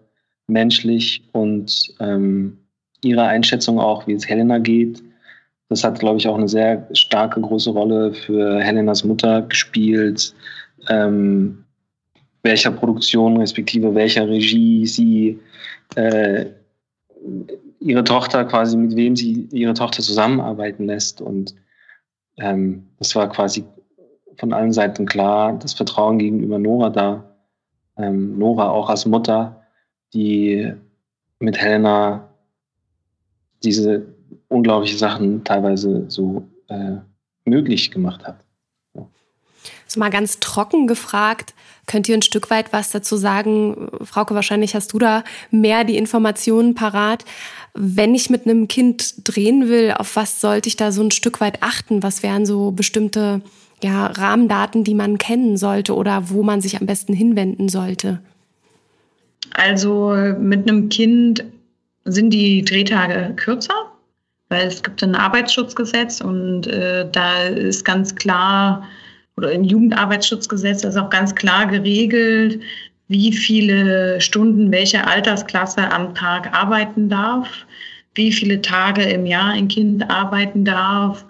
menschlich und ähm, ihre Einschätzung auch, wie es Helena geht. Das hat, glaube ich, auch eine sehr starke, große Rolle für Helenas Mutter gespielt. Ähm, welcher Produktion respektive welcher Regie sie äh, ihre Tochter quasi, mit wem sie ihre Tochter zusammenarbeiten lässt. Und ähm, das war quasi von allen Seiten klar, das Vertrauen gegenüber Nora da. Ähm, Nora auch als Mutter, die mit Helena diese unglaubliche Sachen teilweise so äh, möglich gemacht hat. So mal ganz trocken gefragt, könnt ihr ein Stück weit was dazu sagen? Frauke, wahrscheinlich hast du da mehr die Informationen parat. Wenn ich mit einem Kind drehen will, auf was sollte ich da so ein Stück weit achten? Was wären so bestimmte ja, Rahmendaten, die man kennen sollte oder wo man sich am besten hinwenden sollte? Also mit einem Kind sind die Drehtage kürzer, weil es gibt ein Arbeitsschutzgesetz und äh, da ist ganz klar, oder im Jugendarbeitsschutzgesetz ist auch ganz klar geregelt, wie viele Stunden welche Altersklasse am Tag arbeiten darf, wie viele Tage im Jahr ein Kind arbeiten darf.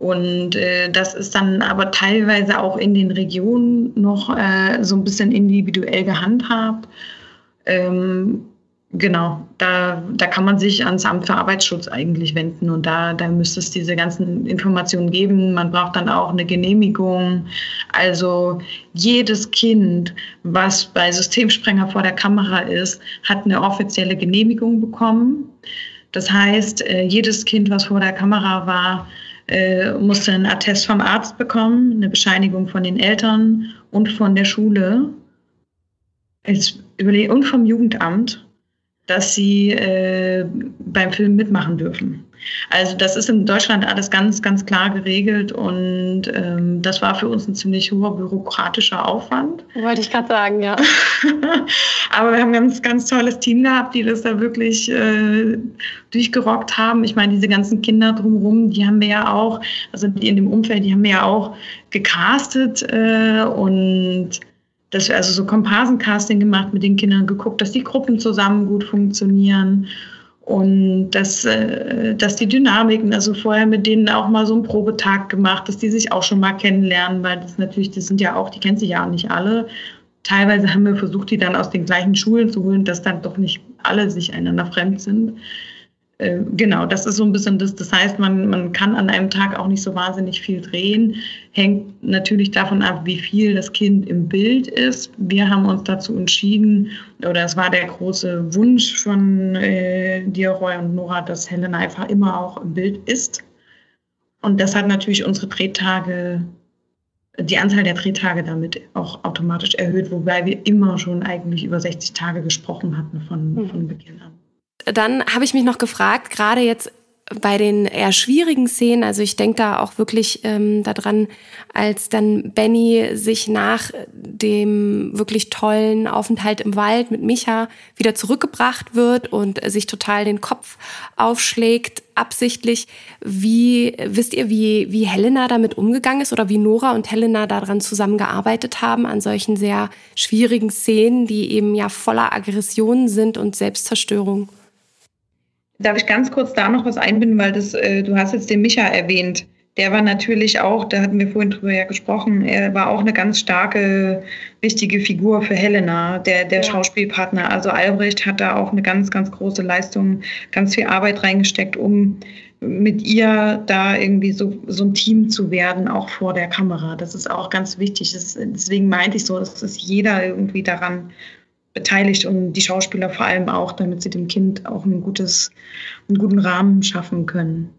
Und äh, das ist dann aber teilweise auch in den Regionen noch äh, so ein bisschen individuell gehandhabt. Ähm, Genau, da, da kann man sich ans Amt für Arbeitsschutz eigentlich wenden und da, da müsste es diese ganzen Informationen geben. Man braucht dann auch eine Genehmigung. Also jedes Kind, was bei Systemsprenger vor der Kamera ist, hat eine offizielle Genehmigung bekommen. Das heißt, äh, jedes Kind, was vor der Kamera war, äh, musste einen Attest vom Arzt bekommen, eine Bescheinigung von den Eltern und von der Schule und vom Jugendamt dass sie äh, beim Film mitmachen dürfen. Also das ist in Deutschland alles ganz, ganz klar geregelt und ähm, das war für uns ein ziemlich hoher bürokratischer Aufwand. Wollte ich gerade sagen, ja. [laughs] Aber wir haben ein ganz, ganz tolles Team gehabt, die das da wirklich äh, durchgerockt haben. Ich meine, diese ganzen Kinder drumherum, die haben wir ja auch, also die in dem Umfeld, die haben wir ja auch gecastet äh, und dass wir also so Komparsencasting gemacht mit den Kindern, geguckt, dass die Gruppen zusammen gut funktionieren und dass, äh, dass die Dynamiken, also vorher mit denen auch mal so einen Probetag gemacht, dass die sich auch schon mal kennenlernen, weil das natürlich, das sind ja auch, die kennen sich ja auch nicht alle. Teilweise haben wir versucht, die dann aus den gleichen Schulen zu holen, dass dann doch nicht alle sich einander fremd sind. Äh, genau, das ist so ein bisschen das. Das heißt, man, man kann an einem Tag auch nicht so wahnsinnig viel drehen. Hängt natürlich davon ab, wie viel das Kind im Bild ist. Wir haben uns dazu entschieden, oder es war der große Wunsch von äh, Dioroy und Nora, dass Helena einfach immer auch im Bild ist. Und das hat natürlich unsere Drehtage, die Anzahl der Drehtage damit auch automatisch erhöht, wobei wir immer schon eigentlich über 60 Tage gesprochen hatten von, von Beginn an dann habe ich mich noch gefragt, gerade jetzt bei den eher schwierigen Szenen, also ich denke da auch wirklich ähm, daran, als dann Benny sich nach dem wirklich tollen Aufenthalt im Wald mit Micha wieder zurückgebracht wird und sich total den Kopf aufschlägt, absichtlich. Wie wisst ihr, wie, wie Helena damit umgegangen ist oder wie Nora und Helena daran zusammengearbeitet haben, an solchen sehr schwierigen Szenen, die eben ja voller Aggressionen sind und Selbstzerstörung? Darf ich ganz kurz da noch was einbinden, weil das, äh, du hast jetzt den Micha erwähnt. Der war natürlich auch, da hatten wir vorhin drüber ja gesprochen, er war auch eine ganz starke, wichtige Figur für Helena, der, der ja. Schauspielpartner. Also Albrecht hat da auch eine ganz, ganz große Leistung, ganz viel Arbeit reingesteckt, um mit ihr da irgendwie so, so ein Team zu werden, auch vor der Kamera. Das ist auch ganz wichtig. Das, deswegen meinte ich so, dass jeder irgendwie daran beteiligt und die Schauspieler vor allem auch, damit sie dem Kind auch ein gutes, einen guten Rahmen schaffen können.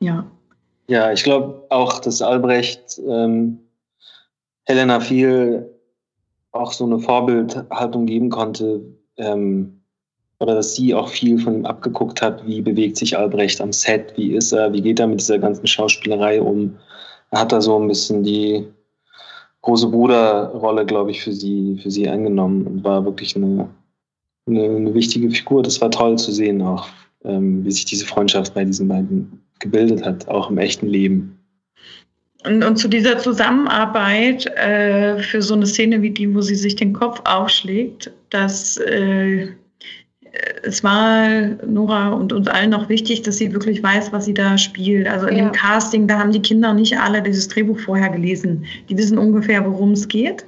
Ja. Ja, ich glaube auch, dass Albrecht ähm, Helena viel auch so eine Vorbildhaltung geben konnte, ähm, oder dass sie auch viel von ihm abgeguckt hat, wie bewegt sich Albrecht am Set, wie ist er, wie geht er mit dieser ganzen Schauspielerei um. Er hat da so ein bisschen die, große Bruderrolle, glaube ich, für sie, für sie eingenommen und war wirklich eine, eine, eine wichtige Figur. Das war toll zu sehen auch, ähm, wie sich diese Freundschaft bei diesen beiden gebildet hat, auch im echten Leben. Und, und zu dieser Zusammenarbeit äh, für so eine Szene wie die, wo sie sich den Kopf aufschlägt, dass äh, es war Nora und uns allen noch wichtig, dass sie wirklich weiß, was sie da spielt. Also in ja. dem Casting, da haben die Kinder nicht alle dieses Drehbuch vorher gelesen. Die wissen ungefähr, worum es geht.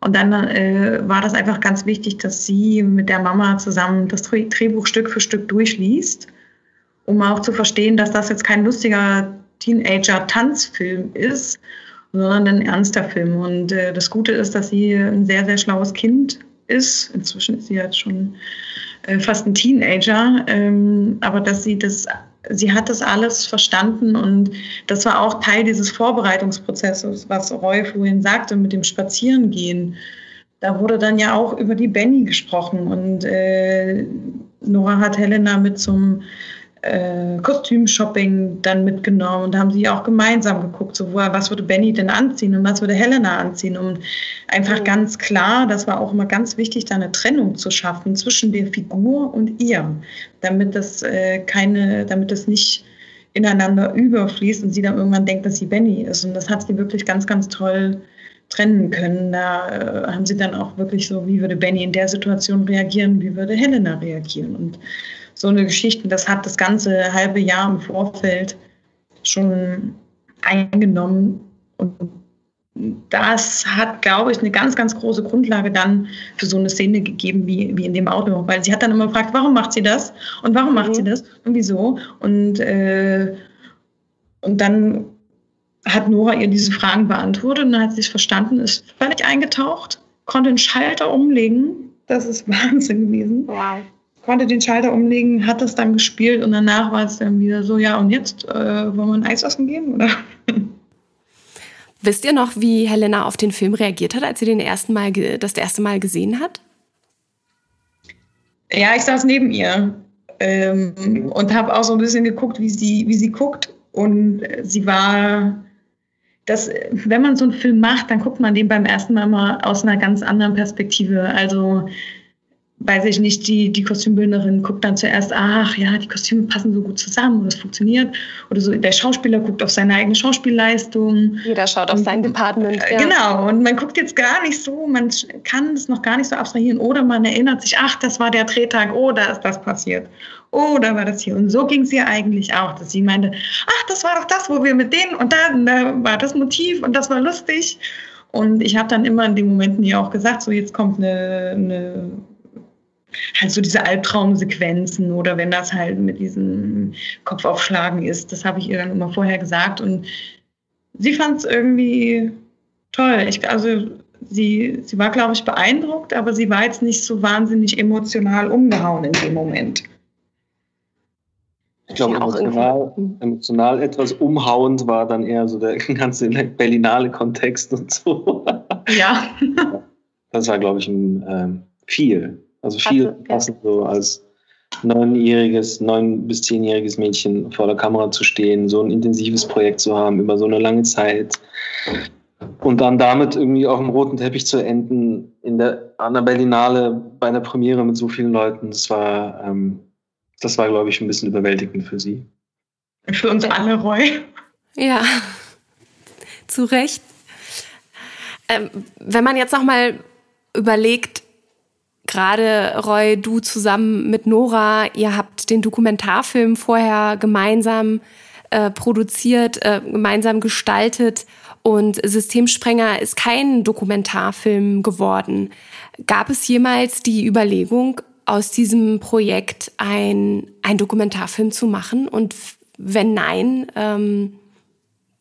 Und dann äh, war das einfach ganz wichtig, dass sie mit der Mama zusammen das Drehbuch Stück für Stück durchliest, um auch zu verstehen, dass das jetzt kein lustiger Teenager-Tanzfilm ist, sondern ein ernster Film. Und äh, das Gute ist, dass sie ein sehr, sehr schlaues Kind ist. Inzwischen ist sie jetzt schon äh, fast ein Teenager, ähm, aber dass sie das, sie hat das alles verstanden und das war auch Teil dieses Vorbereitungsprozesses, was Roy vorhin sagte mit dem Spazierengehen. Da wurde dann ja auch über die Benny gesprochen und äh, Nora hat Helena mit zum äh, Kostümshopping dann mitgenommen und haben sie auch gemeinsam geguckt, so wo, was würde Benny denn anziehen und was würde Helena anziehen. Und einfach mhm. ganz klar, das war auch immer ganz wichtig, da eine Trennung zu schaffen zwischen der Figur und ihr, damit das äh, keine, damit das nicht ineinander überfließt und sie dann irgendwann denkt, dass sie Benny ist. Und das hat sie wirklich ganz, ganz toll trennen können. Da äh, haben sie dann auch wirklich so, wie würde Benny in der Situation reagieren, wie würde Helena reagieren. Und so eine Geschichte, das hat das ganze halbe Jahr im Vorfeld schon eingenommen. Und das hat, glaube ich, eine ganz, ganz große Grundlage dann für so eine Szene gegeben wie, wie in dem Auto. Weil sie hat dann immer gefragt, warum macht sie das? Und warum macht mhm. sie das? Und wieso? Und, äh, und dann hat Nora ihr diese Fragen beantwortet und dann hat sie es verstanden, ist völlig eingetaucht, konnte den Schalter umlegen. Das ist [laughs] Wahnsinn gewesen. Wow konnte den Schalter umlegen, hat das dann gespielt und danach war es dann wieder so, ja, und jetzt äh, wollen wir ein Eis essen gehen? Oder? Wisst ihr noch, wie Helena auf den Film reagiert hat, als sie den ersten Mal das erste Mal gesehen hat? Ja, ich saß neben ihr ähm, und habe auch so ein bisschen geguckt, wie sie, wie sie guckt. Und sie war, das, wenn man so einen Film macht, dann guckt man den beim ersten Mal mal aus einer ganz anderen Perspektive. Also weiß ich nicht, die, die Kostümbildnerin guckt dann zuerst, ach ja, die Kostüme passen so gut zusammen und es funktioniert. Oder so, der Schauspieler guckt auf seine eigene Schauspielleistung. Jeder schaut auf sein Department. Ja. Genau, und man guckt jetzt gar nicht so, man kann es noch gar nicht so abstrahieren. Oder man erinnert sich, ach, das war der Drehtag, oh, da ist das passiert. Oh, da war das hier. Und so ging es ihr eigentlich auch, dass sie meinte, ach, das war doch das, wo wir mit denen und dann da war das Motiv und das war lustig. Und ich habe dann immer in den Momenten hier auch gesagt, so jetzt kommt eine, eine halt so diese Albtraumsequenzen oder wenn das halt mit diesem Kopfaufschlagen ist, das habe ich ihr dann immer vorher gesagt und sie fand es irgendwie toll. Ich, also sie, sie war, glaube ich, beeindruckt, aber sie war jetzt nicht so wahnsinnig emotional umgehauen in dem Moment. Ich glaube, emotional, emotional etwas umhauend war dann eher so der [laughs] ganze berlinale Kontext und so. Ja. [laughs] Das war, glaube ich, ein, ähm, viel. Also viel passend so als neunjähriges, neun bis zehnjähriges Mädchen vor der Kamera zu stehen, so ein intensives Projekt zu haben über so eine lange Zeit und dann damit irgendwie auf dem roten Teppich zu enden in der, an der Berlinale bei einer Premiere mit so vielen Leuten, das war, ähm, das war, glaube ich, ein bisschen überwältigend für sie. Für uns alle, Roy. Ja, zu Recht. Ähm, wenn man jetzt noch mal überlegt, gerade Roy, du zusammen mit Nora, ihr habt den Dokumentarfilm vorher gemeinsam äh, produziert, äh, gemeinsam gestaltet und Systemsprenger ist kein Dokumentarfilm geworden. Gab es jemals die Überlegung, aus diesem Projekt ein, ein Dokumentarfilm zu machen? Und wenn nein, ähm,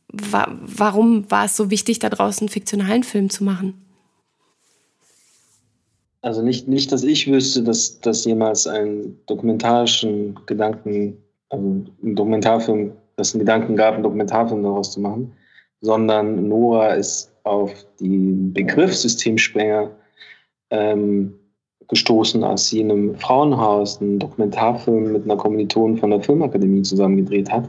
wa warum war es so wichtig, da draußen einen fiktionalen Film zu machen? Also nicht, nicht dass ich wüsste, dass, dass jemals einen dokumentarischen Gedanken, also einen Dokumentarfilm, dass es einen Gedanken gab, einen Dokumentarfilm daraus zu machen, sondern Nora ist auf den Begriff Systemsprenger ähm, gestoßen, als sie in einem Frauenhaus einen Dokumentarfilm mit einer Kommilitonin von der Filmakademie zusammengedreht hat.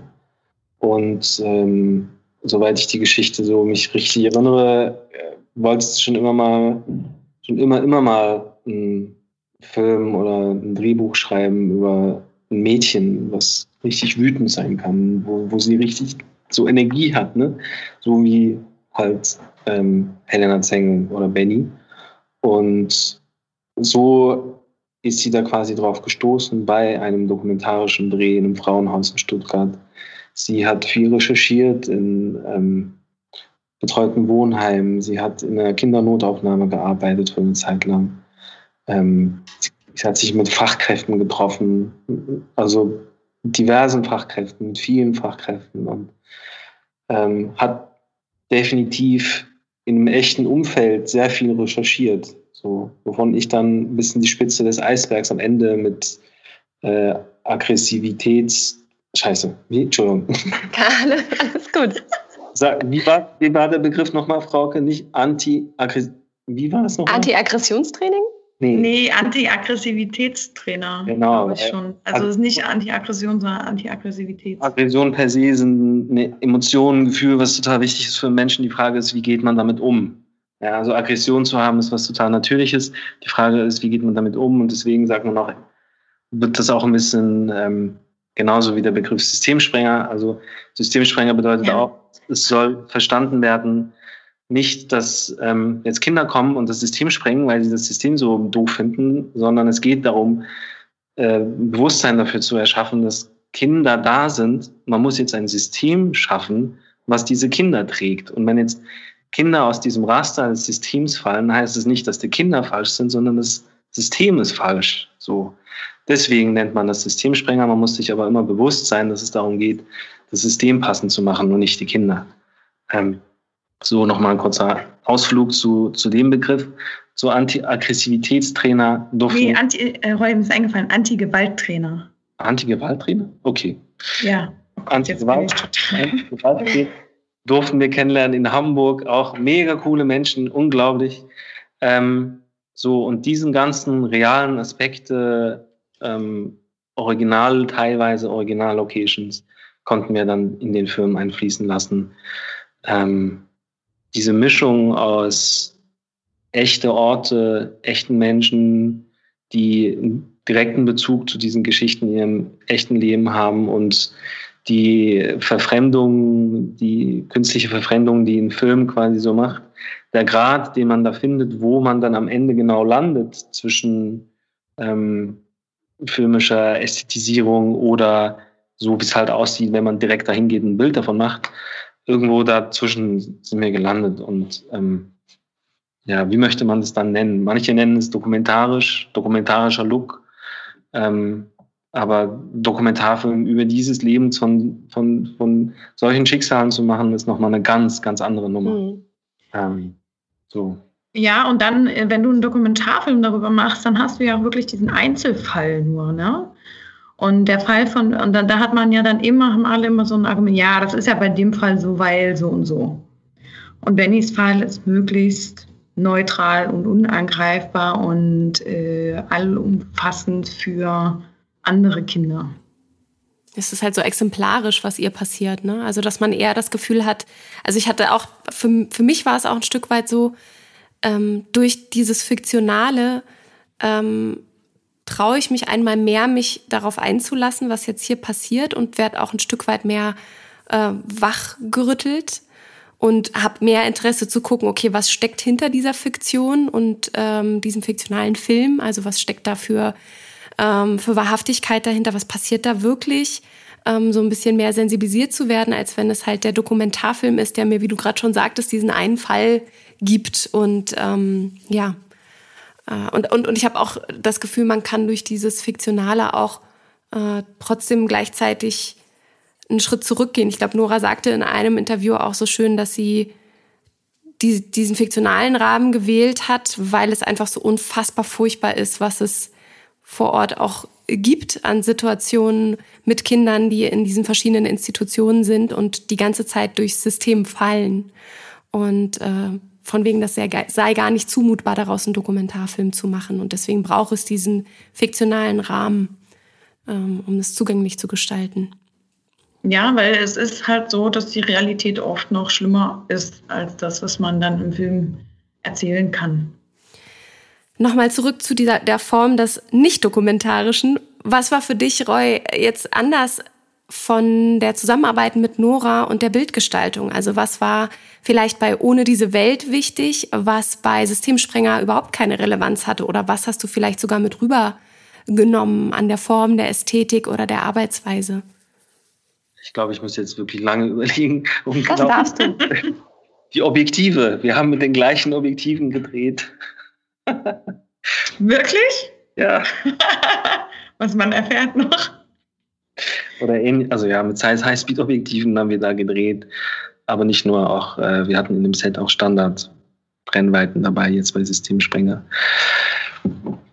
Und ähm, soweit ich die Geschichte so mich richtig erinnere, äh, wollte es schon immer mal schon immer, immer mal einen Film oder ein Drehbuch schreiben über ein Mädchen, was richtig wütend sein kann, wo, wo sie richtig so Energie hat, ne? So wie halt ähm, Helena Zeng oder Benny. Und so ist sie da quasi drauf gestoßen bei einem dokumentarischen Dreh in einem Frauenhaus in Stuttgart. Sie hat viel recherchiert in ähm, betreuten Wohnheim. Sie hat in einer Kindernotaufnahme gearbeitet für eine Zeit lang. Ähm, sie hat sich mit Fachkräften getroffen, also diversen Fachkräften, mit vielen Fachkräften und ähm, hat definitiv in einem echten Umfeld sehr viel recherchiert. So, wovon ich dann ein bisschen die Spitze des Eisbergs am Ende mit äh, Aggressivitäts. Scheiße? Entschuldigung. [laughs] Alles gut. Sag, wie, war, wie war der Begriff nochmal, Frauke? Nicht Anti-Aggressiv. Wie war das nochmal? Anti-Aggressionstraining? Nee, nee Anti-Aggressivitätstrainer. Genau. Ich schon. Also es ist nicht Anti-Aggression, sondern Anti-Aggressivität. Aggression per se sind eine Emotion, ein Gefühl, was total wichtig ist für Menschen. Die Frage ist, wie geht man damit um? Ja, also Aggression zu haben, ist was total Natürliches. Die Frage ist, wie geht man damit um? Und deswegen sagt man auch, wird das auch ein bisschen ähm, genauso wie der Begriff Systemsprenger. Also Systemsprenger bedeutet ja. auch, es soll verstanden werden, nicht, dass ähm, jetzt Kinder kommen und das System sprengen, weil sie das System so doof finden, sondern es geht darum, äh, Bewusstsein dafür zu erschaffen, dass Kinder da sind. Man muss jetzt ein System schaffen, was diese Kinder trägt. Und wenn jetzt Kinder aus diesem Raster des Systems fallen, heißt es nicht, dass die Kinder falsch sind, sondern das System ist falsch. So. Deswegen nennt man das Systemsprenger. Man muss sich aber immer bewusst sein, dass es darum geht, das System passend zu machen und nicht die Kinder. Ähm, so nochmal ein kurzer Ausflug zu, zu dem Begriff. So Anti-Aggressivitätstrainer durften. Nee, Anti, äh, Roy, mir ist eingefallen, Anti-Gewalttrainer. Anti-Gewalttrainer? Okay. Ja. Anti-Gewalttrainer durften wir kennenlernen in Hamburg. Auch mega coole Menschen, unglaublich. Ähm, so, und diesen ganzen realen Aspekte, ähm, original, teilweise Original-Locations, konnten wir dann in den Film einfließen lassen. Ähm, diese Mischung aus echte Orte, echten Menschen, die einen direkten Bezug zu diesen Geschichten in ihrem echten Leben haben und die Verfremdung, die künstliche Verfremdung, die ein Film quasi so macht, der Grad, den man da findet, wo man dann am Ende genau landet zwischen ähm, filmischer Ästhetisierung oder so, wie es halt aussieht, wenn man direkt dahin geht und ein Bild davon macht, irgendwo dazwischen sind wir gelandet. Und ähm, ja, wie möchte man das dann nennen? Manche nennen es dokumentarisch, dokumentarischer Look. Ähm, aber Dokumentarfilm über dieses Leben von, von, von solchen Schicksalen zu machen, ist nochmal eine ganz, ganz andere Nummer. Mhm. Ähm, so. Ja, und dann, äh, wenn du einen Dokumentarfilm darüber machst, dann hast du ja auch wirklich diesen Einzelfall nur, ne? Und der Fall von, und dann, da hat man ja dann immer, haben alle immer so ein Argument, ja, das ist ja bei dem Fall so, weil so und so. Und Bennys Fall ist möglichst neutral und unangreifbar und äh, allumfassend für andere Kinder. Es ist halt so exemplarisch, was ihr passiert, ne? Also, dass man eher das Gefühl hat, also ich hatte auch, für, für mich war es auch ein Stück weit so, ähm, durch dieses Fiktionale ähm, traue ich mich einmal mehr, mich darauf einzulassen, was jetzt hier passiert und werde auch ein Stück weit mehr äh, wachgerüttelt und habe mehr Interesse zu gucken, okay, was steckt hinter dieser Fiktion und ähm, diesem fiktionalen Film, also was steckt da für ähm, für Wahrhaftigkeit dahinter, was passiert da wirklich, ähm, so ein bisschen mehr sensibilisiert zu werden, als wenn es halt der Dokumentarfilm ist, der mir, wie du gerade schon sagtest, diesen einen Fall gibt und ähm, ja. Äh, und, und, und ich habe auch das Gefühl, man kann durch dieses Fiktionale auch äh, trotzdem gleichzeitig einen Schritt zurückgehen. Ich glaube, Nora sagte in einem Interview auch so schön, dass sie die, diesen fiktionalen Rahmen gewählt hat, weil es einfach so unfassbar furchtbar ist, was es vor Ort auch gibt an Situationen mit Kindern, die in diesen verschiedenen Institutionen sind und die ganze Zeit durchs System fallen. Und äh, von wegen, das sei, sei gar nicht zumutbar, daraus einen Dokumentarfilm zu machen. Und deswegen braucht es diesen fiktionalen Rahmen, ähm, um es zugänglich zu gestalten. Ja, weil es ist halt so, dass die Realität oft noch schlimmer ist als das, was man dann im Film erzählen kann. Nochmal zurück zu dieser, der Form des nicht-dokumentarischen. Was war für dich, Roy, jetzt anders von der Zusammenarbeit mit Nora und der Bildgestaltung? Also was war vielleicht bei Ohne diese Welt wichtig, was bei Systemsprenger überhaupt keine Relevanz hatte? Oder was hast du vielleicht sogar mit rübergenommen an der Form, der Ästhetik oder der Arbeitsweise? Ich glaube, ich muss jetzt wirklich lange [laughs] überlegen. Um das genau darfst du. [laughs] Die Objektive. Wir haben mit den gleichen Objektiven gedreht. Wirklich? Ja. [laughs] Was man erfährt noch. Oder ähnlich, also ja, mit High-Speed-Objektiven haben wir da gedreht. Aber nicht nur, auch äh, wir hatten in dem Set auch Standard-Brennweiten dabei, jetzt bei Systemsprenger.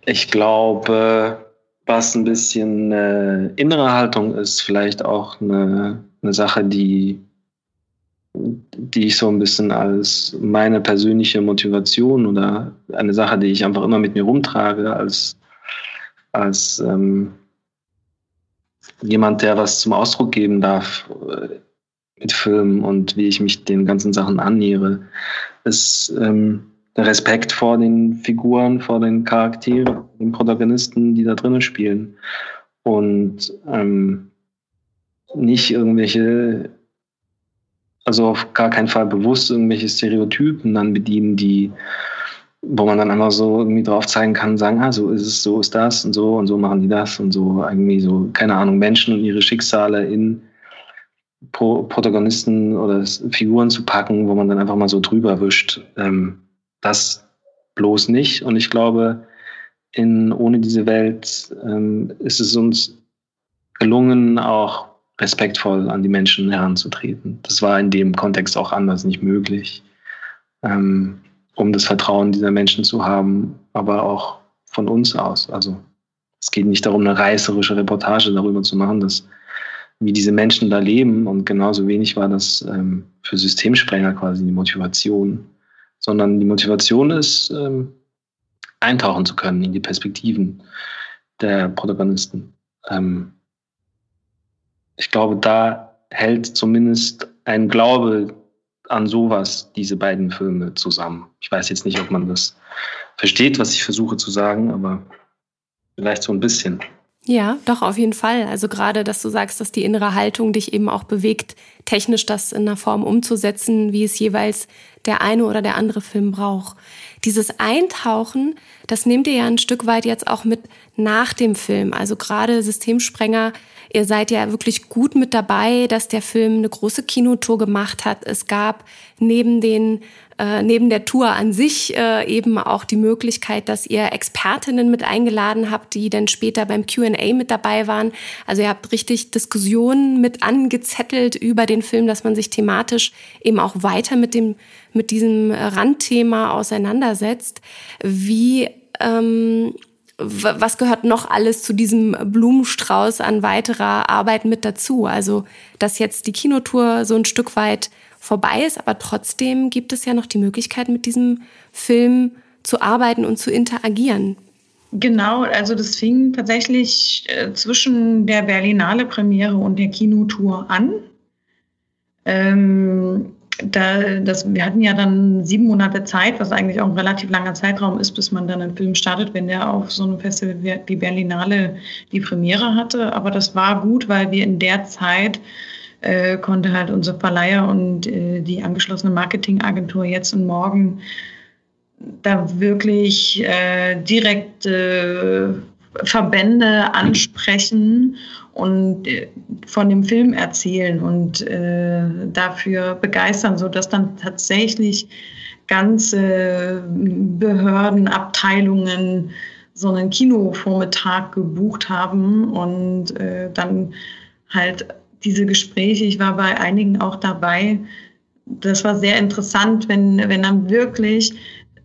Ich glaube, was ein bisschen äh, innere Haltung ist, vielleicht auch eine, eine Sache, die die ich so ein bisschen als meine persönliche Motivation oder eine Sache, die ich einfach immer mit mir rumtrage, als, als ähm, jemand, der was zum Ausdruck geben darf äh, mit Filmen und wie ich mich den ganzen Sachen annähere, ist ähm, der Respekt vor den Figuren, vor den Charakteren, den Protagonisten, die da drinnen spielen. Und ähm, nicht irgendwelche also auf gar keinen Fall bewusst irgendwelche Stereotypen dann bedienen, die, wo man dann einfach so irgendwie drauf zeigen kann, sagen, ah, so ist es, so ist das und so und so machen die das und so irgendwie so, keine Ahnung, Menschen und ihre Schicksale in Pro Protagonisten oder Figuren zu packen, wo man dann einfach mal so drüber wischt. Ähm, das bloß nicht. Und ich glaube, in Ohne diese Welt ähm, ist es uns gelungen, auch respektvoll an die Menschen heranzutreten. Das war in dem Kontext auch anders nicht möglich, ähm, um das Vertrauen dieser Menschen zu haben, aber auch von uns aus. Also es geht nicht darum, eine reißerische Reportage darüber zu machen, dass wie diese Menschen da leben und genauso wenig war das ähm, für Systemsprenger quasi die Motivation, sondern die Motivation ist, ähm, eintauchen zu können in die Perspektiven der Protagonisten. Ähm, ich glaube, da hält zumindest ein Glaube an sowas diese beiden Filme zusammen. Ich weiß jetzt nicht, ob man das versteht, was ich versuche zu sagen, aber vielleicht so ein bisschen. Ja, doch, auf jeden Fall. Also gerade, dass du sagst, dass die innere Haltung dich eben auch bewegt, technisch das in einer Form umzusetzen, wie es jeweils der eine oder der andere Film braucht. Dieses Eintauchen, das nehmt ihr ja ein Stück weit jetzt auch mit nach dem Film. Also gerade Systemsprenger Ihr seid ja wirklich gut mit dabei, dass der Film eine große Kinotour gemacht hat. Es gab neben den äh, neben der Tour an sich äh, eben auch die Möglichkeit, dass ihr Expertinnen mit eingeladen habt, die dann später beim Q&A mit dabei waren. Also ihr habt richtig Diskussionen mit angezettelt über den Film, dass man sich thematisch eben auch weiter mit dem mit diesem Randthema auseinandersetzt. Wie ähm, was gehört noch alles zu diesem Blumenstrauß an weiterer Arbeit mit dazu? Also, dass jetzt die Kinotour so ein Stück weit vorbei ist, aber trotzdem gibt es ja noch die Möglichkeit, mit diesem Film zu arbeiten und zu interagieren. Genau, also das fing tatsächlich äh, zwischen der Berlinale Premiere und der Kinotour an. Ähm, da, das, wir hatten ja dann sieben Monate Zeit, was eigentlich auch ein relativ langer Zeitraum ist, bis man dann einen Film startet, wenn der auf so einem Festival wie Berlinale die Premiere hatte. Aber das war gut, weil wir in der Zeit äh, konnte halt unser Verleiher und äh, die angeschlossene Marketingagentur jetzt und morgen da wirklich äh, direkte Verbände ansprechen und äh, von dem Film erzählen und äh, dafür begeistern, sodass dann tatsächlich ganze Behörden, Abteilungen so einen Kinovormittag gebucht haben und äh, dann halt diese Gespräche, ich war bei einigen auch dabei, das war sehr interessant, wenn, wenn dann wirklich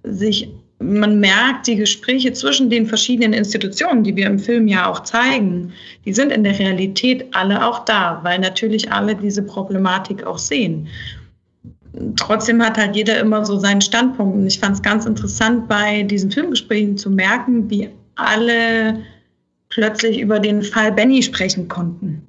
sich man merkt, die Gespräche zwischen den verschiedenen Institutionen, die wir im Film ja auch zeigen, die sind in der Realität alle auch da, weil natürlich alle diese Problematik auch sehen. Trotzdem hat halt jeder immer so seinen Standpunkt. Und ich fand es ganz interessant, bei diesen Filmgesprächen zu merken, wie alle plötzlich über den Fall Benny sprechen konnten.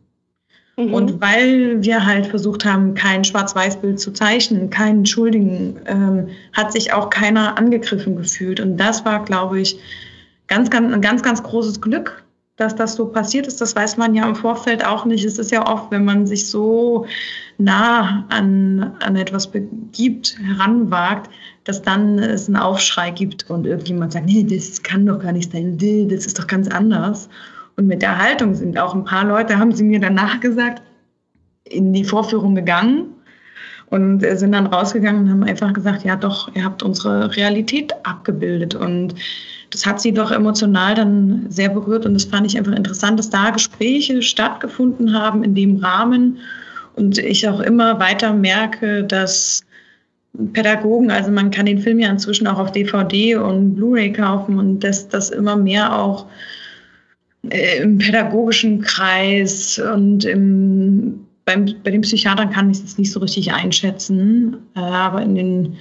Mhm. Und weil wir halt versucht haben, kein Schwarz-Weiß-Bild zu zeichnen, keinen Schuldigen, ähm, hat sich auch keiner angegriffen gefühlt. Und das war, glaube ich, ganz, ganz, ein ganz, ganz großes Glück, dass das so passiert ist. Das weiß man ja im Vorfeld auch nicht. Es ist ja oft, wenn man sich so nah an, an etwas begibt, heranwagt, dass dann es einen Aufschrei gibt und irgendjemand sagt, nee, das kann doch gar nicht sein, das ist doch ganz anders. Und mit der Haltung sind auch ein paar Leute, haben sie mir danach gesagt, in die Vorführung gegangen und sind dann rausgegangen und haben einfach gesagt, ja doch, ihr habt unsere Realität abgebildet. Und das hat sie doch emotional dann sehr berührt und das fand ich einfach interessant, dass da Gespräche stattgefunden haben in dem Rahmen und ich auch immer weiter merke, dass Pädagogen, also man kann den Film ja inzwischen auch auf DVD und Blu-ray kaufen und dass das immer mehr auch äh, im pädagogischen Kreis und im, beim, bei den Psychiatern kann ich es nicht so richtig einschätzen, äh, aber in den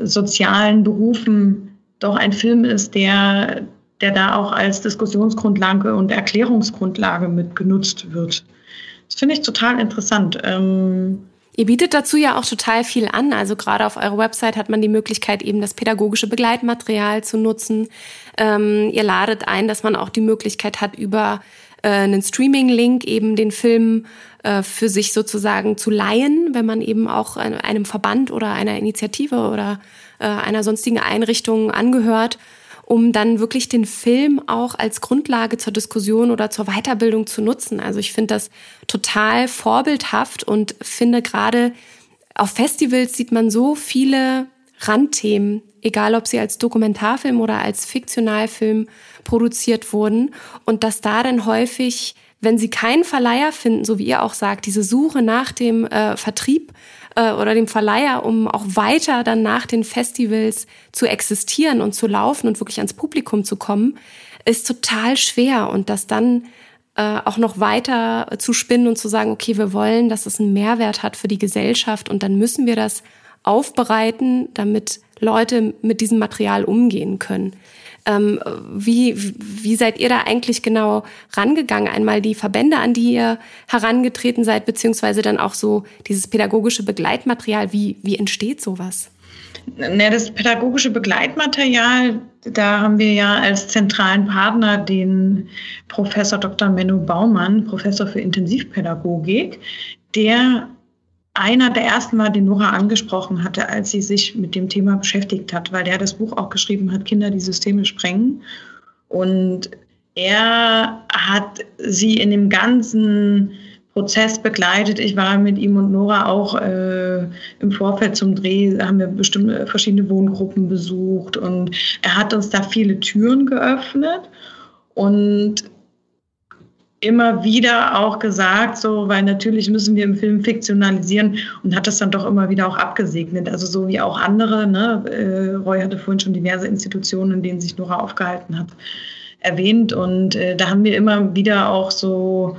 sozialen Berufen doch ein Film ist, der, der da auch als Diskussionsgrundlage und Erklärungsgrundlage mit genutzt wird. Das finde ich total interessant. Ähm, Ihr bietet dazu ja auch total viel an. Also gerade auf eurer Website hat man die Möglichkeit, eben das pädagogische Begleitmaterial zu nutzen. Ähm, ihr ladet ein, dass man auch die Möglichkeit hat, über äh, einen Streaming-Link eben den Film äh, für sich sozusagen zu leihen, wenn man eben auch einem Verband oder einer Initiative oder äh, einer sonstigen Einrichtung angehört um dann wirklich den Film auch als Grundlage zur Diskussion oder zur Weiterbildung zu nutzen. Also ich finde das total vorbildhaft und finde gerade auf Festivals sieht man so viele Randthemen, egal ob sie als Dokumentarfilm oder als Fiktionalfilm produziert wurden und dass da dann häufig, wenn sie keinen Verleiher finden, so wie ihr auch sagt, diese Suche nach dem äh, Vertrieb äh, oder dem Verleiher, um auch weiter dann nach den Festivals zu existieren und zu laufen und wirklich ans Publikum zu kommen, ist total schwer. Und das dann äh, auch noch weiter zu spinnen und zu sagen, okay, wir wollen, dass es einen Mehrwert hat für die Gesellschaft und dann müssen wir das aufbereiten, damit Leute mit diesem Material umgehen können. Ähm, wie, wie seid ihr da eigentlich genau rangegangen? Einmal die Verbände, an die ihr herangetreten seid, beziehungsweise dann auch so dieses pädagogische Begleitmaterial. Wie, wie entsteht sowas? Ne, das pädagogische Begleitmaterial, da haben wir ja als zentralen Partner den Professor Dr. Menno Baumann, Professor für Intensivpädagogik, der einer der ersten war, den Nora angesprochen hatte, als sie sich mit dem Thema beschäftigt hat, weil der das Buch auch geschrieben hat, Kinder, die Systeme sprengen. Und er hat sie in dem ganzen Prozess begleitet. Ich war mit ihm und Nora auch äh, im Vorfeld zum Dreh, haben wir bestimmte verschiedene Wohngruppen besucht und er hat uns da viele Türen geöffnet. Und immer wieder auch gesagt, so, weil natürlich müssen wir im Film fiktionalisieren und hat das dann doch immer wieder auch abgesegnet. Also so wie auch andere, ne? Äh, Roy hatte vorhin schon diverse Institutionen, in denen sich Nora aufgehalten hat, erwähnt. Und äh, da haben wir immer wieder auch so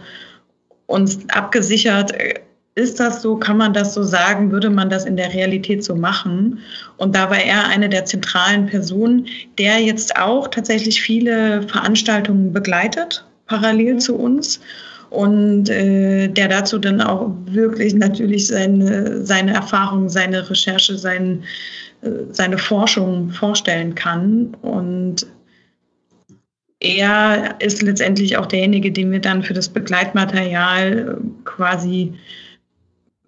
uns abgesichert, äh, ist das so, kann man das so sagen, würde man das in der Realität so machen? Und da war er eine der zentralen Personen, der jetzt auch tatsächlich viele Veranstaltungen begleitet, parallel zu uns. Und äh, der dazu dann auch wirklich natürlich seine, seine Erfahrung, seine Recherche, sein, äh, seine Forschung vorstellen kann. Und er ist letztendlich auch derjenige, den wir dann für das Begleitmaterial äh, quasi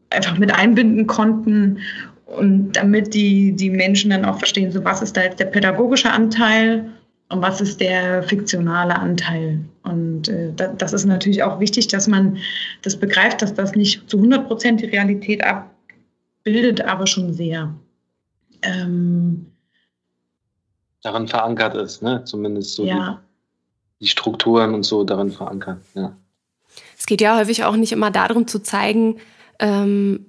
einfach mit einbinden konnten und damit die, die Menschen dann auch verstehen, so was ist da jetzt der pädagogische Anteil und was ist der fiktionale Anteil. Und äh, das ist natürlich auch wichtig, dass man das begreift, dass das nicht zu 100 Prozent die Realität abbildet, aber schon sehr. Ähm, daran verankert ist, ne? zumindest so ja. die, die Strukturen und so darin verankert. Ja. Es geht ja häufig auch nicht immer darum zu zeigen, ähm,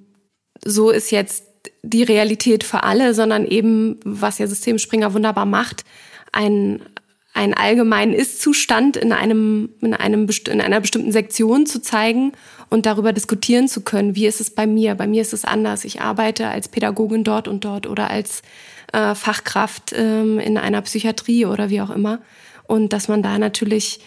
so ist jetzt die Realität für alle, sondern eben, was ja Systemspringer wunderbar macht, ein, einen allgemeinen Ist-Zustand in einem, in einem, in einer bestimmten Sektion zu zeigen und darüber diskutieren zu können. Wie ist es bei mir? Bei mir ist es anders. Ich arbeite als Pädagogin dort und dort oder als äh, Fachkraft ähm, in einer Psychiatrie oder wie auch immer. Und dass man da natürlich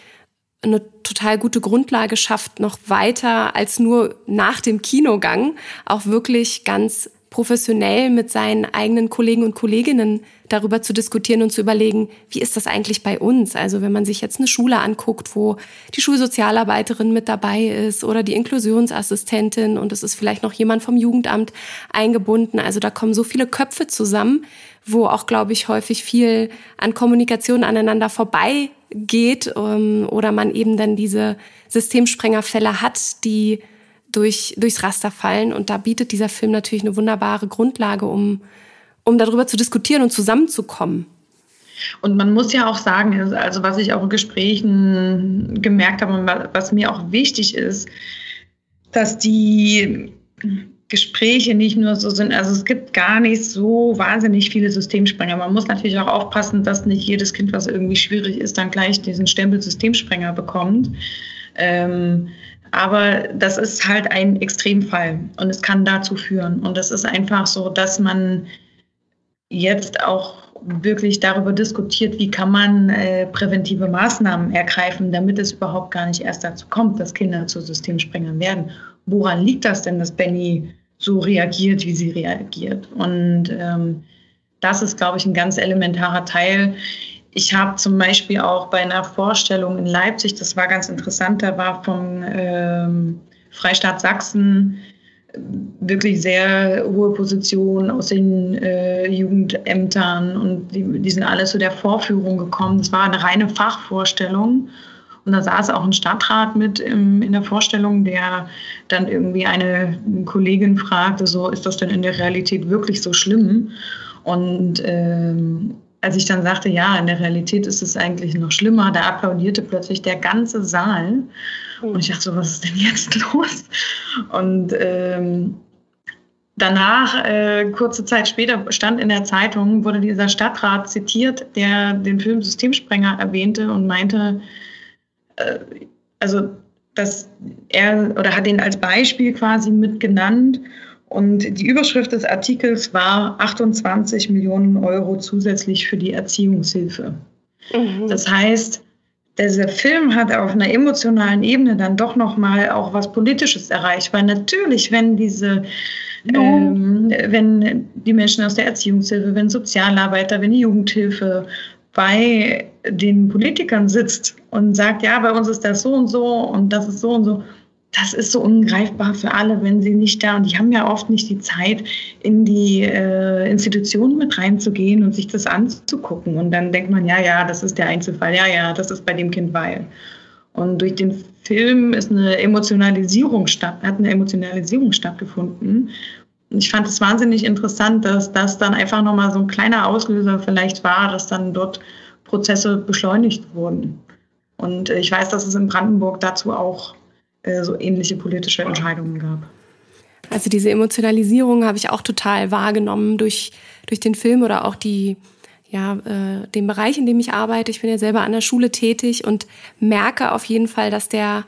eine total gute Grundlage schafft, noch weiter als nur nach dem Kinogang auch wirklich ganz professionell mit seinen eigenen Kollegen und Kolleginnen darüber zu diskutieren und zu überlegen, wie ist das eigentlich bei uns? Also wenn man sich jetzt eine Schule anguckt, wo die Schulsozialarbeiterin mit dabei ist oder die Inklusionsassistentin und es ist vielleicht noch jemand vom Jugendamt eingebunden. Also da kommen so viele Köpfe zusammen, wo auch, glaube ich, häufig viel an Kommunikation aneinander vorbeigeht ähm, oder man eben dann diese Systemsprengerfälle hat, die durch, durchs Raster fallen. Und da bietet dieser Film natürlich eine wunderbare Grundlage, um, um darüber zu diskutieren und zusammenzukommen. Und man muss ja auch sagen, also was ich auch in Gesprächen gemerkt habe und was mir auch wichtig ist, dass die Gespräche nicht nur so sind, also es gibt gar nicht so wahnsinnig viele Systemsprenger. Man muss natürlich auch aufpassen, dass nicht jedes Kind, was irgendwie schwierig ist, dann gleich diesen Stempel Systemsprenger bekommt. Ähm, aber das ist halt ein Extremfall und es kann dazu führen. Und es ist einfach so, dass man jetzt auch wirklich darüber diskutiert, wie kann man äh, präventive Maßnahmen ergreifen, damit es überhaupt gar nicht erst dazu kommt, dass Kinder zu Systemsprengern werden. Woran liegt das denn, dass Benny so reagiert, wie sie reagiert? Und ähm, das ist, glaube ich, ein ganz elementarer Teil. Ich habe zum Beispiel auch bei einer Vorstellung in Leipzig, das war ganz interessant, da war vom ähm, Freistaat Sachsen äh, wirklich sehr hohe Positionen aus den äh, Jugendämtern und die, die sind alle zu der Vorführung gekommen. Es war eine reine Fachvorstellung. Und da saß auch ein Stadtrat mit im, in der Vorstellung, der dann irgendwie eine Kollegin fragte, so ist das denn in der Realität wirklich so schlimm? Und ähm, als ich dann sagte, ja, in der Realität ist es eigentlich noch schlimmer, da applaudierte plötzlich der ganze Saal. Und ich dachte so, was ist denn jetzt [laughs] los? Und ähm, danach, äh, kurze Zeit später, stand in der Zeitung, wurde dieser Stadtrat zitiert, der den Film Systemsprenger erwähnte und meinte, äh, also, dass er oder hat ihn als Beispiel quasi mitgenannt und die Überschrift des Artikels war 28 Millionen Euro zusätzlich für die Erziehungshilfe. Mhm. Das heißt, dieser Film hat auf einer emotionalen Ebene dann doch noch mal auch was Politisches erreicht, weil natürlich, wenn diese ähm, wenn die Menschen aus der Erziehungshilfe, wenn Sozialarbeiter, wenn die Jugendhilfe bei den Politikern sitzt und sagt, ja, bei uns ist das so und so und das ist so und so, das ist so ungreifbar für alle, wenn sie nicht da, und die haben ja oft nicht die Zeit, in die äh, Institutionen mit reinzugehen und sich das anzugucken. Und dann denkt man, ja, ja, das ist der Einzelfall, ja, ja, das ist bei dem Kind weil. Und durch den Film ist eine Emotionalisierung statt, hat eine Emotionalisierung stattgefunden. Und ich fand es wahnsinnig interessant, dass das dann einfach nochmal so ein kleiner Auslöser vielleicht war, dass dann dort Prozesse beschleunigt wurden. Und ich weiß, dass es in Brandenburg dazu auch äh, so ähnliche politische Entscheidungen gab. Also diese Emotionalisierung habe ich auch total wahrgenommen durch, durch den Film oder auch die, ja, äh, den Bereich, in dem ich arbeite. Ich bin ja selber an der Schule tätig und merke auf jeden Fall, dass der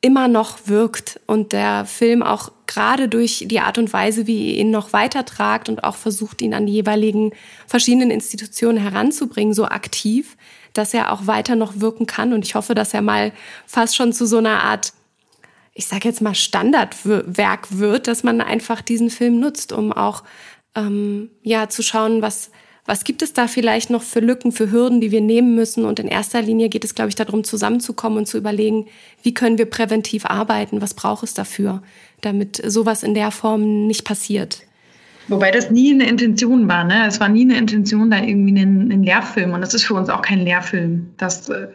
immer noch wirkt und der Film auch gerade durch die Art und Weise, wie ihr ihn noch weitertragt und auch versucht, ihn an die jeweiligen verschiedenen Institutionen heranzubringen, so aktiv, dass er auch weiter noch wirken kann. Und ich hoffe, dass er mal fast schon zu so einer Art, ich sage jetzt mal, Standardwerk wird, dass man einfach diesen Film nutzt, um auch ähm, ja zu schauen, was was gibt es da vielleicht noch für Lücken, für Hürden, die wir nehmen müssen? Und in erster Linie geht es, glaube ich, darum, zusammenzukommen und zu überlegen, wie können wir präventiv arbeiten? Was braucht es dafür, damit sowas in der Form nicht passiert? Wobei das nie eine Intention war. Ne? Es war nie eine Intention, da irgendwie einen, einen Lehrfilm. Und das ist für uns auch kein Lehrfilm. Das äh,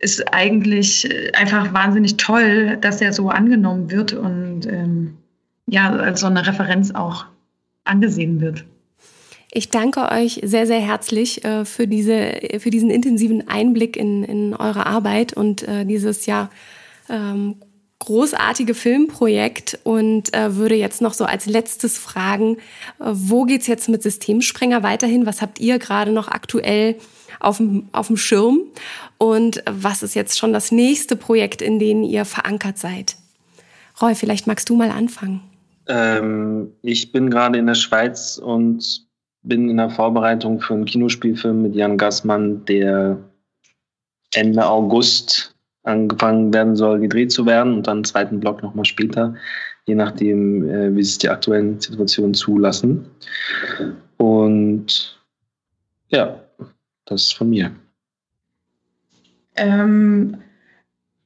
ist eigentlich äh, einfach wahnsinnig toll, dass er so angenommen wird und ähm, ja, als so eine Referenz auch angesehen wird. Ich danke euch sehr, sehr herzlich äh, für, diese, für diesen intensiven Einblick in, in eure Arbeit und äh, dieses ja ähm, großartige Filmprojekt und äh, würde jetzt noch so als letztes fragen, äh, wo geht's jetzt mit Systemsprenger weiterhin? Was habt ihr gerade noch aktuell auf dem, auf dem Schirm? Und was ist jetzt schon das nächste Projekt, in dem ihr verankert seid? Roy, vielleicht magst du mal anfangen. Ähm, ich bin gerade in der Schweiz und bin in der Vorbereitung für einen Kinospielfilm mit Jan Gassmann, der Ende August angefangen werden soll, gedreht zu werden und dann einen zweiten Block nochmal später, je nachdem, äh, wie sich die aktuellen Situationen zulassen. Und ja, das von mir. Ähm,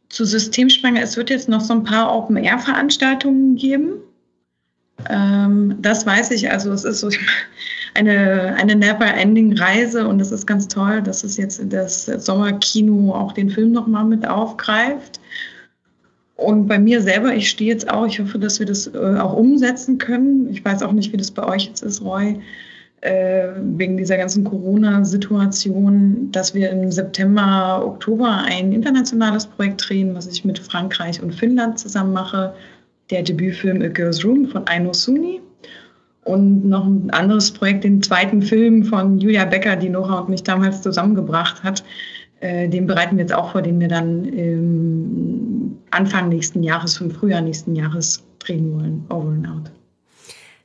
zu Systemsprenger, es wird jetzt noch so ein paar Open-Air-Veranstaltungen geben. Ähm, das weiß ich, also es ist so, [laughs] eine, eine never-ending-Reise und es ist ganz toll, dass es jetzt das Sommerkino auch den Film nochmal mit aufgreift. Und bei mir selber, ich stehe jetzt auch, ich hoffe, dass wir das äh, auch umsetzen können. Ich weiß auch nicht, wie das bei euch jetzt ist, Roy, äh, wegen dieser ganzen Corona-Situation, dass wir im September, Oktober ein internationales Projekt drehen, was ich mit Frankreich und Finnland zusammen mache. Der Debütfilm A Girl's Room von Aino Suni und noch ein anderes Projekt, den zweiten Film von Julia Becker, die Nora und mich damals zusammengebracht hat. Äh, den bereiten wir jetzt auch vor, den wir dann im Anfang nächsten Jahres, im Frühjahr nächsten Jahres drehen wollen, Over and Out.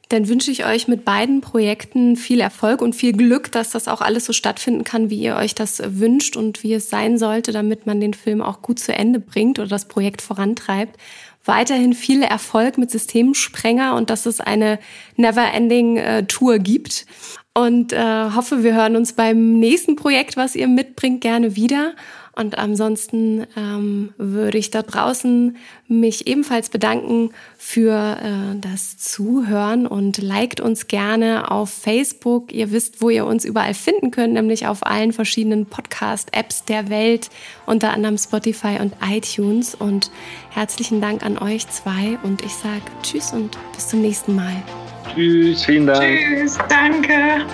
Dann wünsche ich euch mit beiden Projekten viel Erfolg und viel Glück, dass das auch alles so stattfinden kann, wie ihr euch das wünscht und wie es sein sollte, damit man den Film auch gut zu Ende bringt oder das Projekt vorantreibt weiterhin viel Erfolg mit Systemsprenger und dass es eine Never-Ending äh, Tour gibt. Und äh, hoffe, wir hören uns beim nächsten Projekt, was ihr mitbringt, gerne wieder. Und ansonsten ähm, würde ich da draußen mich ebenfalls bedanken für äh, das Zuhören und liked uns gerne auf Facebook. Ihr wisst, wo ihr uns überall finden könnt, nämlich auf allen verschiedenen Podcast-Apps der Welt, unter anderem Spotify und iTunes. Und herzlichen Dank an euch zwei und ich sage Tschüss und bis zum nächsten Mal. Tschüss, vielen Dank. Tschüss, danke.